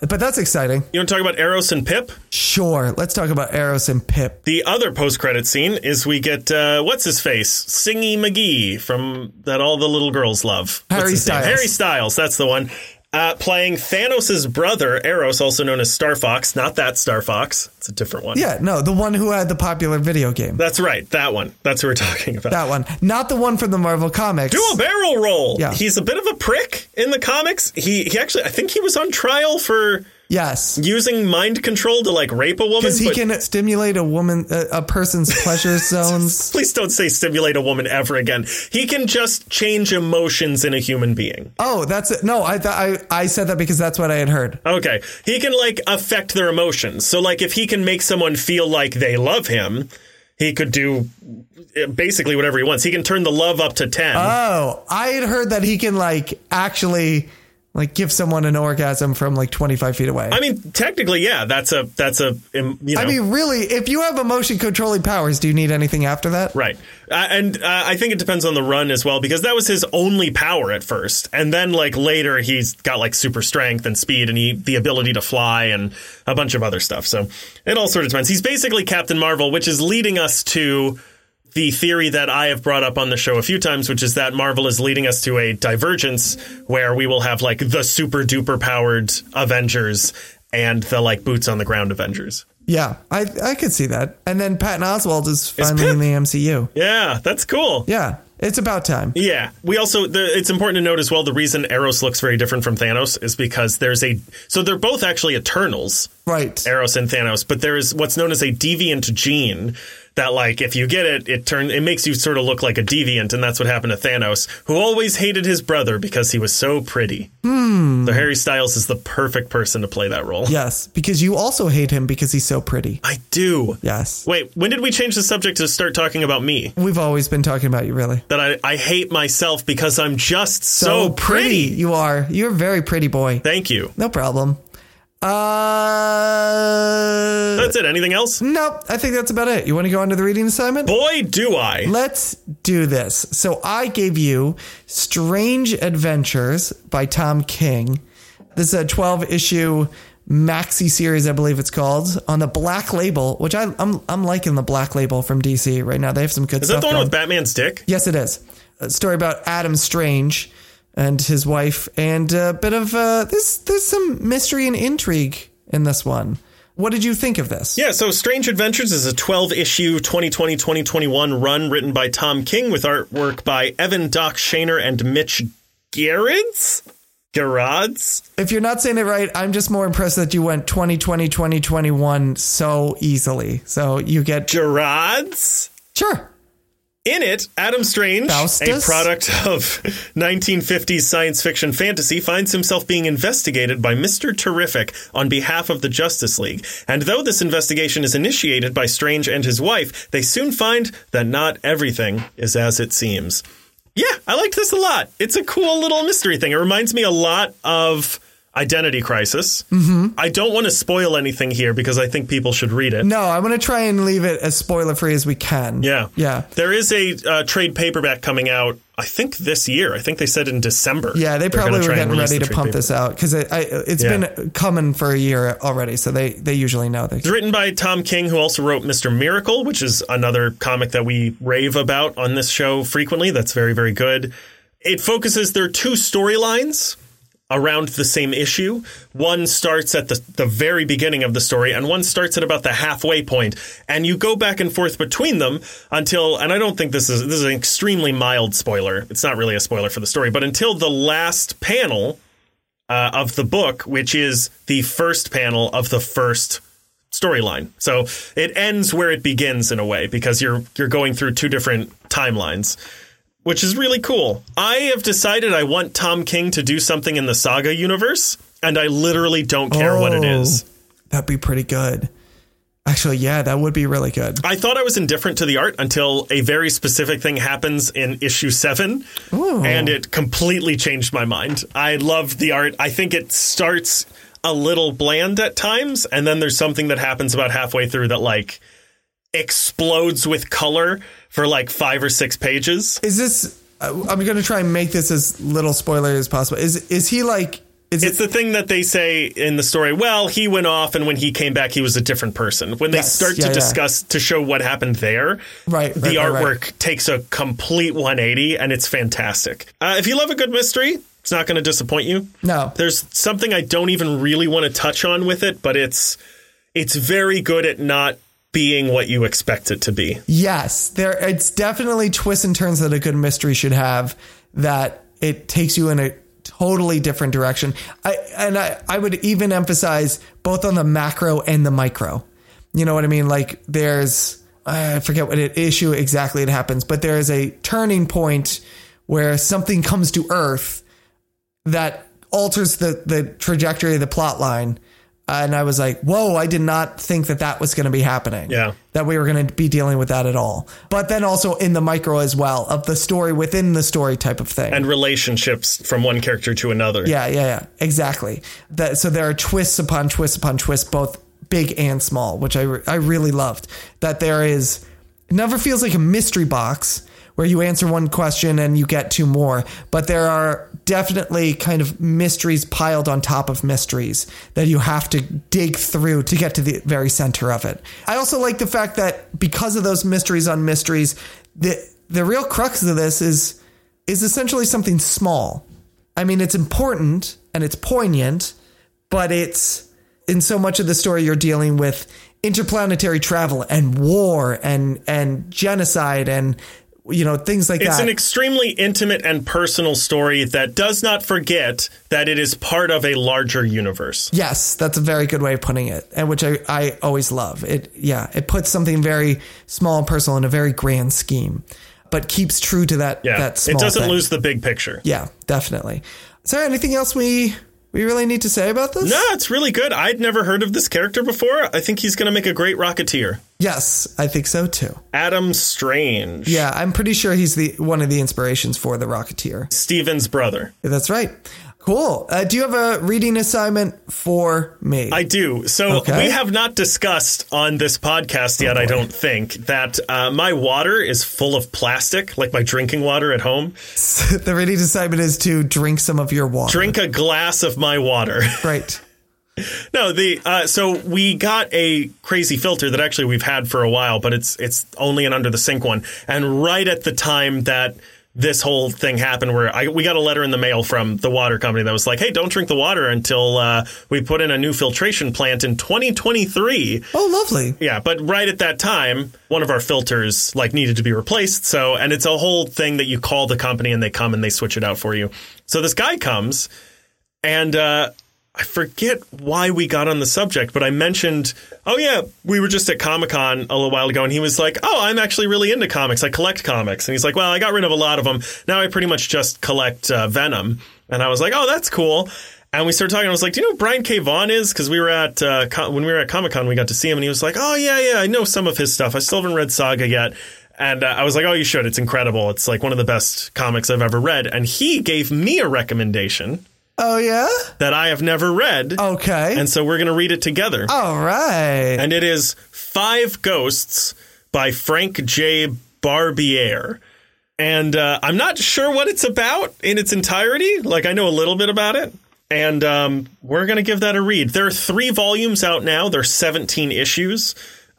But that's exciting. You want to talk about Eros and Pip? Sure. Let's talk about Eros and Pip. The other post-credit scene is we get uh, what's his face, Singy McGee from that all the little girls love. Harry his name? Styles. Harry Styles. That's the one. Uh, playing Thanos' brother, Eros, also known as Star Fox. Not that Star Fox. It's a different one. Yeah. No, the one who had the popular video game. That's right. That one. That's who we're talking about. That one. Not the one from the Marvel Comics. Do a barrel roll. Yeah. He's a bit of a prick in the comics. He he actually I think he was on trial for Yes. using mind control to like rape a woman. Because he but- can stimulate a woman, a, a person's pleasure zones. Please don't say stimulate a woman ever again. He can just change emotions in a human being. Oh, that's it. No, I thought I, I said that because that's what I had heard. Okay. He can like affect their emotions. So like if he can make someone feel like they love him, he could do uh, basically whatever he wants. He can turn the love up to 10. Oh, I had heard that he can like actually like give someone an orgasm from like 25 feet away. I mean, technically, yeah, that's a that's a you know I mean, really, if you have emotion controlling powers, do you need anything after that? Right. Uh, and uh, I think it depends on the run as well because that was his only power at first. And then like later he's got like super strength and speed and he the ability to fly and a bunch of other stuff. So it all sort of depends. He's basically Captain Marvel, which is leading us to the theory that I have brought up on the show a few times, which is that Marvel is leading us to a divergence where we will have like the super duper powered Avengers and the like boots on the ground Avengers. Yeah, I I could see that. And then Patton Oswalt is finally in the MCU. Yeah, that's cool. Yeah, It's about time. Yeah. We also, the, it's important to note as well the reason Eros looks very different from Thanos is because there's a, so they're both actually Eternals, Right. Eros and Thanos, but there is what's known as a deviant gene that like if you get it, it turn it makes you sort of look like a deviant, and that's what happened to Thanos, who always hated his brother because he was so pretty. Hmm. So Harry Styles is the perfect person to play that role. Yes, because you also hate him because he's so pretty. I do. Yes. Wait, when did we change the subject to start talking about me? We've always been talking about you, really. That I, I hate myself because I'm just so, pretty. You are. You're a very pretty boy. Thank you. No problem. Uh, That's it. Anything else? nope. I think that's about it. You want to go on to the reading assignment? Boy, do I. Let's do this. So I gave you Strange Adventures by Tom King. This is a 12 issue maxi series, I believe it's called, on the Black Label, which I, I'm I'm liking the Black Label from DC right now. They have some good Is that stuff. the one going. with Batman's dick? Yes, it is. A story about Adam Strange and his wife, and a bit of uh, there's there's some mystery and intrigue in this one. What did you think of this? Yeah, so Strange Adventures is a 12 issue 2020 2021 run written by Tom King with artwork by Evan Doc Shaner and Mitch Gerrits? Gerards? If you're not saying it right, I'm just more impressed that you went 2020 2021 so easily. So you get Gerards? sure. In it, Adam Strange, Faustus? a product of 1950s science fiction fantasy, finds himself being investigated by Mr. Terrific on behalf of the Justice League. And though this investigation is initiated by Strange and his wife, they soon find that not everything is as it seems. Yeah, I liked this a lot. It's a cool little mystery thing. It reminds me a lot of Identity Crisis. Mm-hmm. I don't want to spoil anything here because I think people should read it. No, I'm going to try and leave it as spoiler free as we can. Yeah. Yeah. There is a uh, trade paperback coming out, I think this year. I think they said in December. Yeah, they probably were getting ready to pump paperback. this out because it, I, it's Yeah. been coming for a year already. So they, they usually know. They, It's written by Tom King, who also wrote Mr. Miracle, which is another comic that we rave about on this show frequently. That's very, very good. It focuses, there are two storylines around the same issue. One starts at the, the very beginning of the story, and one starts at about the halfway point. And you go back and forth between them until, and I don't think this is this is an extremely mild spoiler. It's not really a spoiler for the story, but until the last panel uh, of the book, which is the first panel of the first storyline. So it ends where it begins in a way because you're you're going through two different timelines, which is really cool. I have decided I want Tom King to do something in the Saga universe, and I literally don't care what it Oh. That'd be pretty good. Actually, yeah, that would be really good. I thought I was indifferent to the art until a very specific thing happens in issue seven, and it completely changed my mind. I love the art. I think it starts a little bland at times, and then there's something that happens about halfway through that like explodes with color for like five or six pages. Is this? uh, I'm going to try and make this as little spoiler as possible. Is is he like? Is It's it? the thing that they say in the story. Well, he went off, and when he came back, he was a different person. When they Yes, start yeah, to yeah. discuss to show what happened there, Right, the right, artwork right. takes a complete 180, and it's fantastic. Uh, if you love a good mystery, it's not going to disappoint you. No. There's something I don't even really want to touch on with it, but it's it's very good at not being what you expect it to be. Yes, there. It's definitely twists and turns that a good mystery should have. That it takes you in a totally different direction. I and I, I would even emphasize both on the macro and the micro. You know what I mean? Like there's I forget what it, issue exactly it happens, but there is a turning point where something comes to Earth that alters the the trajectory of the plot line. And I was like, "Whoa! I did not think that that was going to be happening. Yeah. that we were going to be dealing with that at all. But then also in the micro as well of the story within the story type of thing. And relationships from one character to another. yeah, yeah, yeah, exactly. That so there are twists upon twists upon twists, both big and small, which I re- I really loved. That there is it never feels like a mystery box where you answer one question and you get two more, but there are definitely kind of mysteries piled on top of mysteries that you have to dig through to get to the very center of it. I also like the fact that because of those mysteries on mysteries, the the real crux of this is is essentially something small. I mean, it's important and it's poignant, but it's in so much of the story you're dealing with interplanetary travel and war and and genocide and you know, things like It's that. It's an extremely intimate and personal story that does not forget that it is part of a larger universe. Yes, that's a very good way of putting it, and which I, I always love. It yeah, it puts something very small and personal in a very grand scheme, but keeps true to that Yeah. that small it doesn't thing. lose the big picture. Yeah, definitely. Is there anything else we we really need to say about this? No, it's really good. I'd never heard of this character before. I think he's going to make a great Rocketeer. Yes, I think so too. Adam Strange. Yeah, I'm pretty sure he's the one of the inspirations for the Rocketeer. Steven's brother. That's right. Cool. Uh, do you have a reading assignment for me? I do. So Okay. we have not discussed on this podcast yet, I don't think, that uh, my water is full of plastic, like my drinking water at home. the reading assignment is to drink some of your water. Drink a glass of my water. Right. No, the uh, so we got a crazy filter that actually we've had for a while, but it's it's only an under the sink one. And right at the time that this whole thing happened, where I we got a letter in the mail from the water company that was like, "Hey, don't drink the water until uh, we put in a new filtration plant in 2023." Oh, lovely. Yeah, but right at that time, one of our filters like needed to be replaced. So, and it's a whole thing that you call the company and they come and they switch it out for you. So this guy comes and uh I forget why we got on the subject, but I mentioned, oh yeah, we were just at Comic Con a little while ago, and he was like, oh, I'm actually really into comics. I collect comics, and he's like, well, I got rid of a lot of them. Now I pretty much just collect uh, Venom, and I was like, oh, that's cool. And we started talking. I was like, "Do you know Brian K. Vaughan is?" Because we were at uh, when we were at Comic Con, we got to see him, and he was like, "Oh yeah, yeah, I know some of his stuff. I still haven't read Saga yet." And uh, I was like, "Oh, you should. It's incredible. It's like one of the best comics I've ever read." And he gave me a recommendation Oh yeah. that I have never read, Okay. and so we're going to read it together. All right. And it is Five Ghosts by Frank J. Barbiere. And uh, I'm not sure what it's about in its entirety. Like, I know a little bit about it. And um, we're going to give that a read. There are three volumes out now, there are 17 issues.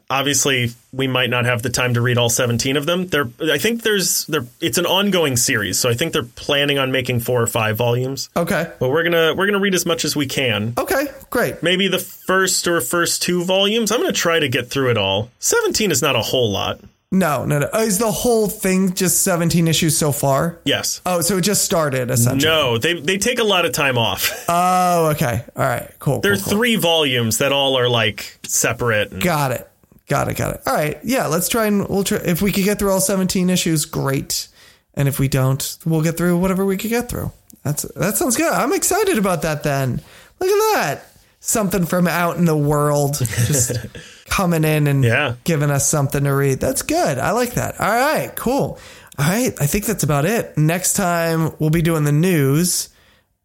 Obviously, we might not have the time to read all 17 of them. There, I think there's there. It's an ongoing series, so I think they're planning on making four or five volumes. okay. But we're gonna we're gonna read as much as we can Okay. Great. maybe the first or first two volumes. I'm going to try to get through it all. 17 is not a whole lot. No, no, no. Uh, is the whole thing just 17 issues so far? Yes. Oh, so it just started essentially. No, they they take a lot of time off. Oh, okay. All right. Cool. There are cool, cool. three volumes that all are like separate. Got it. Got it. Got it. All right. Yeah. Let's try and we'll try. If we could get through all 17 issues, great. And if we don't, we'll get through whatever we could get through. That's that sounds good. I'm excited about that. Then look at that. Something from out in the world just coming in and Yeah. giving us something to read. That's good. I like that. All right. Cool. All right. I think that's about it. Next time we'll be doing the news.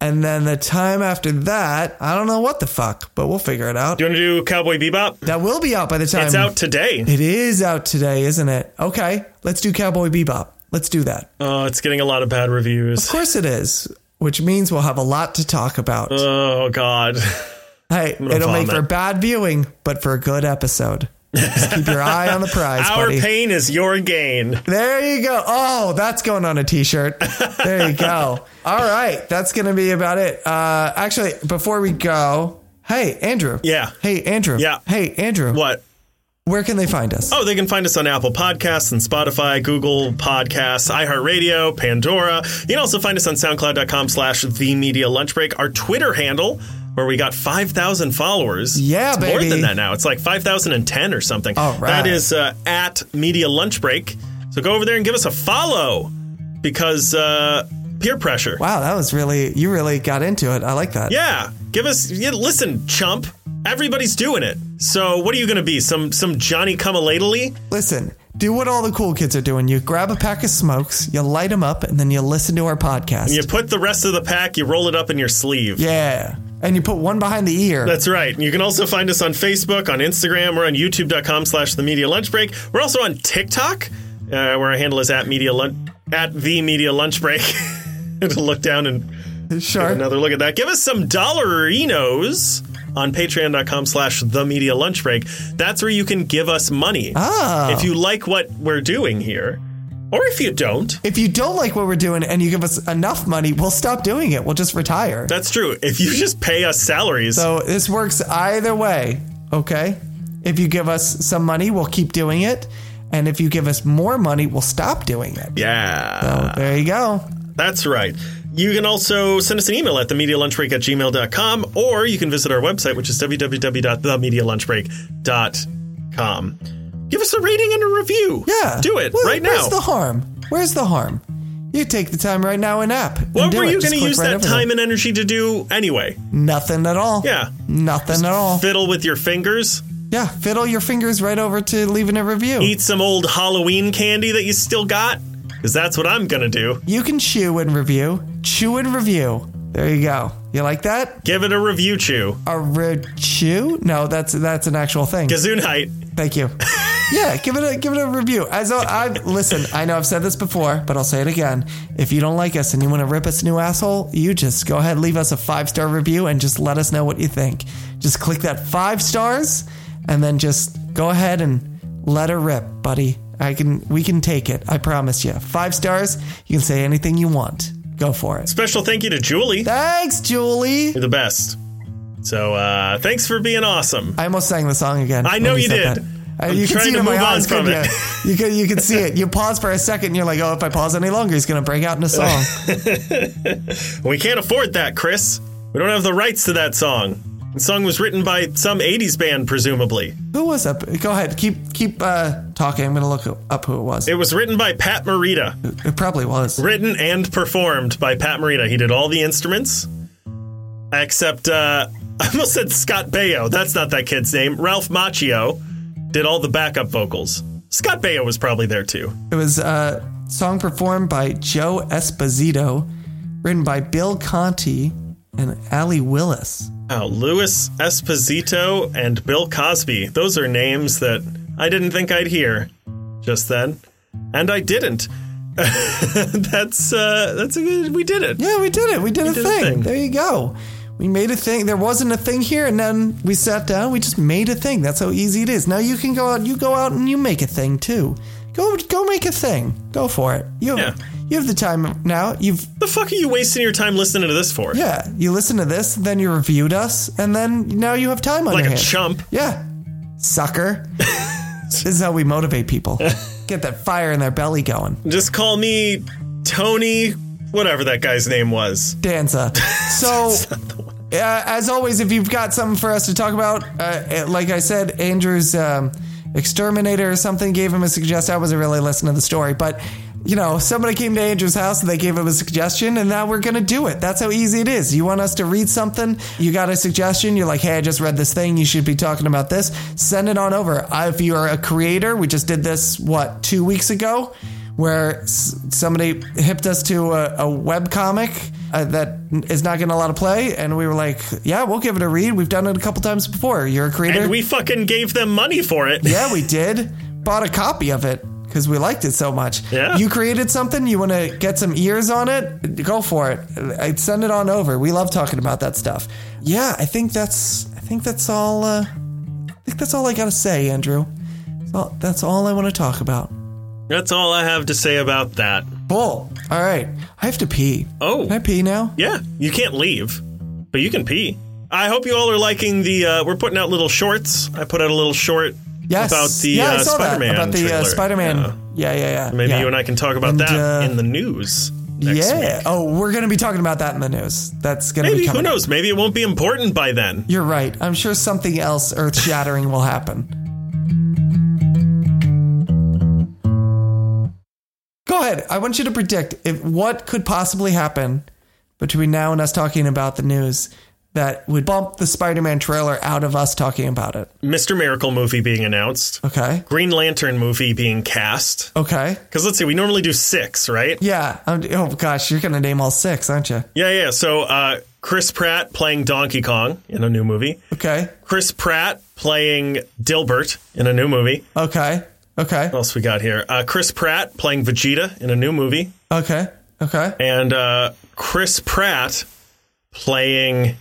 And then the time after that, I don't know what the fuck, but we'll figure it out. Do you want to do Cowboy Bebop? That will be out by the time It's out today. It is out today, isn't it? Okay, let's do Cowboy Bebop. Let's do that. Oh, it's getting a lot of bad reviews. Of course it is, which means we'll have a lot to talk about. Oh God. hey, it'll make for bad viewing, but for a good episode. Just keep your eye on the prize, Our buddy. pain is your gain. There you go. Oh, that's going on a t-shirt. There you go. All right, that's going to be about it. Uh, actually, before we go, hey Andrew. Yeah. Hey Andrew. Yeah. Hey Andrew. What? Where can they find us? Oh, they can find us on Apple Podcasts and Spotify, Google Podcasts, iHeartRadio, Pandora. You can also find us on SoundCloud.com slash The Media Lunch Break. Our Twitter handle, where we got 5,000 followers. Yeah, it's More than that now. It's like 5,010 or something. All right. That is uh, at Media Lunch Break. So go over there and give us a follow because uh, peer pressure. Wow, that was really you really got into it. I like that. Yeah, give us. Yeah, listen, chump. Everybody's doing it. So what are you going to be? Some some Johnny come a lately? Listen, do what all the cool kids are doing. You grab a pack of smokes, you light them up, and then you listen to our podcast. You put the rest of the pack, you roll it up in your sleeve. yeah. And you put one behind the ear. That's right. You can also find us on Facebook, on Instagram, we're on youtube.com slash the media lunch break. We're also on TikTok, uh, where our handle is at media lunch at the media lunch break. to look down and sure. another look at that. Give us some dollarinos on patreon.com slash the media lunch break. That's where you can give us money. Ah. If you like what we're doing here, or if you don't. If you don't like what we're doing and you give us enough money, we'll stop doing it. We'll just retire. That's true. If you just pay us salaries, So this works either way, okay? If you give us some money, we'll keep doing it. And if you give us more money, we'll stop doing it. Yeah. So there you go. That's right. You can also send us an email at themedialunchbreak at gmail.com, or you can visit our website, which is www.themedialunchbreak.com. Give us a rating and a review. Yeah. Do it Where- right Where's now. Where's the harm? Where's the harm? You take the time right now and app. and what do were you going to use right that there. time and energy to do anyway? Nothing at all. Yeah. Nothing at all. Fiddle with your fingers, Yeah. Fiddle your fingers right over to leaving a review. eat some old Halloween candy that you still got, because that's what I'm going to do. You can chew and review. Chew and review. There you go. You like that? Give it a review chew. A re- chew? No, that's that's an actual thing. Gesundheit. Thank you. Yeah, give it a give it a review. As I, I listen, I know I've said this before, but I'll say it again. If you don't like us and you want to rip us a new asshole, you just go ahead, leave us a five star review, and just let us know what you think. Just click that five stars, and then just go ahead and let her rip, buddy. I can we can take it. I promise you. Five stars. You can say anything you want. Go for it. Special thank you to Julie. Thanks, Julie. You're the best. So, uh, thanks for being awesome. I almost sang the song again. I know you did. that. Uh, you can see it in my eyes, from it. you? You can you can see it. You pause for a second, and you're like, "Oh, if I pause any longer, he's going to break out in a song." We can't afford that, Chris. We don't have the rights to that song. The song was written by some 80s band, presumably. who was that? Go ahead, keep keep uh, talking. I'm going to look up who it was. It was written by Pat Morita, It probably was. written and performed by Pat Morita. He did all the instruments, except, uh, I almost said Scott Baio. That's not that kid's name. Ralph Macchio did all the backup vocals. Scott Baio was probably there too. It was a song performed by Joe Esposito, written by Bill Conti and Allee Willis. Oh, Louis Esposito and Bill Cosby. Those are names that I didn't think I'd hear just then. And I didn't. that's uh that's a good we did it. Yeah, we did it. We did, a, did a thing. thing. There you go. We made a thing. There wasn't a thing here, and then we sat down. We just made a thing. That's how easy it is. Now you can go out. You go out and you make a thing too. Go, go make a thing. Go for it. You, Yeah. You have the time now. You've The fuck are you wasting your time listening to this for? yeah. You listen to this, then you reviewed us, and then now you have time on Like your a hands. chump. Yeah, sucker. this is how we motivate people. Get that fire in their belly going. Just call me Tony whatever that guy's name was. Danza. So, uh, as always, if you've got something for us to talk about, uh, like I said, Andrew's um, exterminator or something gave him a suggestion. I wasn't really listening to the story, but you know, somebody came to Andrew's house and they gave him a suggestion, and now we're going to do it. That's how easy it is. You want us to read something, you got a suggestion, you're like, hey, I just read this thing, you should be talking about this. Send it on over. If you're a creator, we just did this, what, two weeks ago? where somebody hipped us to a, a web comic uh, that is not getting a lot of play, and we were like, "Yeah, we'll give it a read. We've done it a couple times before. You're a creator, And we fucking gave them money for it. yeah, we did. Bought a copy of it because we liked it so much. Yeah. you created something. You want to get some ears on it? Go for it. I'd send it on over. We love talking about that stuff. Yeah, I think that's. I think that's all. Uh, I think that's all I got to say, Andrew. That's all, that's all I want to talk about. That's all I have to say about that. Cool. All right. I have to pee. Oh. Can I pee now? Yeah, you can't leave, but you can pee. I hope you all are liking the. Uh, we're putting out little shorts. I put out a little short Yes. about the yeah, uh, saw that. Spider-Man About the uh, trailer. Spider-Man. Yeah. Yeah, yeah, yeah. Maybe yeah. you and I can talk about And, that uh, in the news. Next yeah. week. Oh, we're going to be talking about that in the news. That's going to be Maybe who up. knows? Maybe it won't be important by then. You're right. I'm sure something else earth shattering will happen. Go ahead. I want you to predict if what could possibly happen between now and us talking about the news that would bump the Spider-Man trailer out of us talking about it. Mr. Miracle movie being announced. Okay. Green Lantern movie being cast. Okay. Because let's see, we normally do six, right? Yeah. I'm, oh gosh, you're gonna name all six, aren't you? Yeah, yeah. So uh, Chris Pratt playing Donkey Kong in a new movie. Okay. Chris Pratt playing Dilbert in a new movie. Okay. Okay. What else we got here? Uh, Chris Pratt playing Vegeta in a new movie. Okay. Okay. And uh, Chris Pratt playing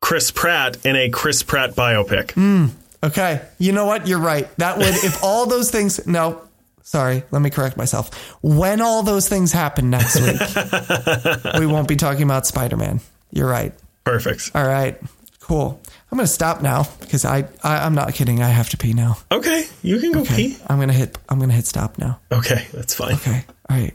Chris Pratt in a Chris Pratt biopic. Hmm. Okay. You know what? You're right. That would if all those things. No. Sorry. Let me correct myself. When all those things happen next week, we won't be talking about Spider-Man. You're right. Perfect. All right. Cool. I'm gonna stop now because I, I I'm not kidding. I have to pee now. Okay, you can go Okay. pee. I'm gonna hit I'm gonna hit stop now. Okay, that's fine. Okay. All right.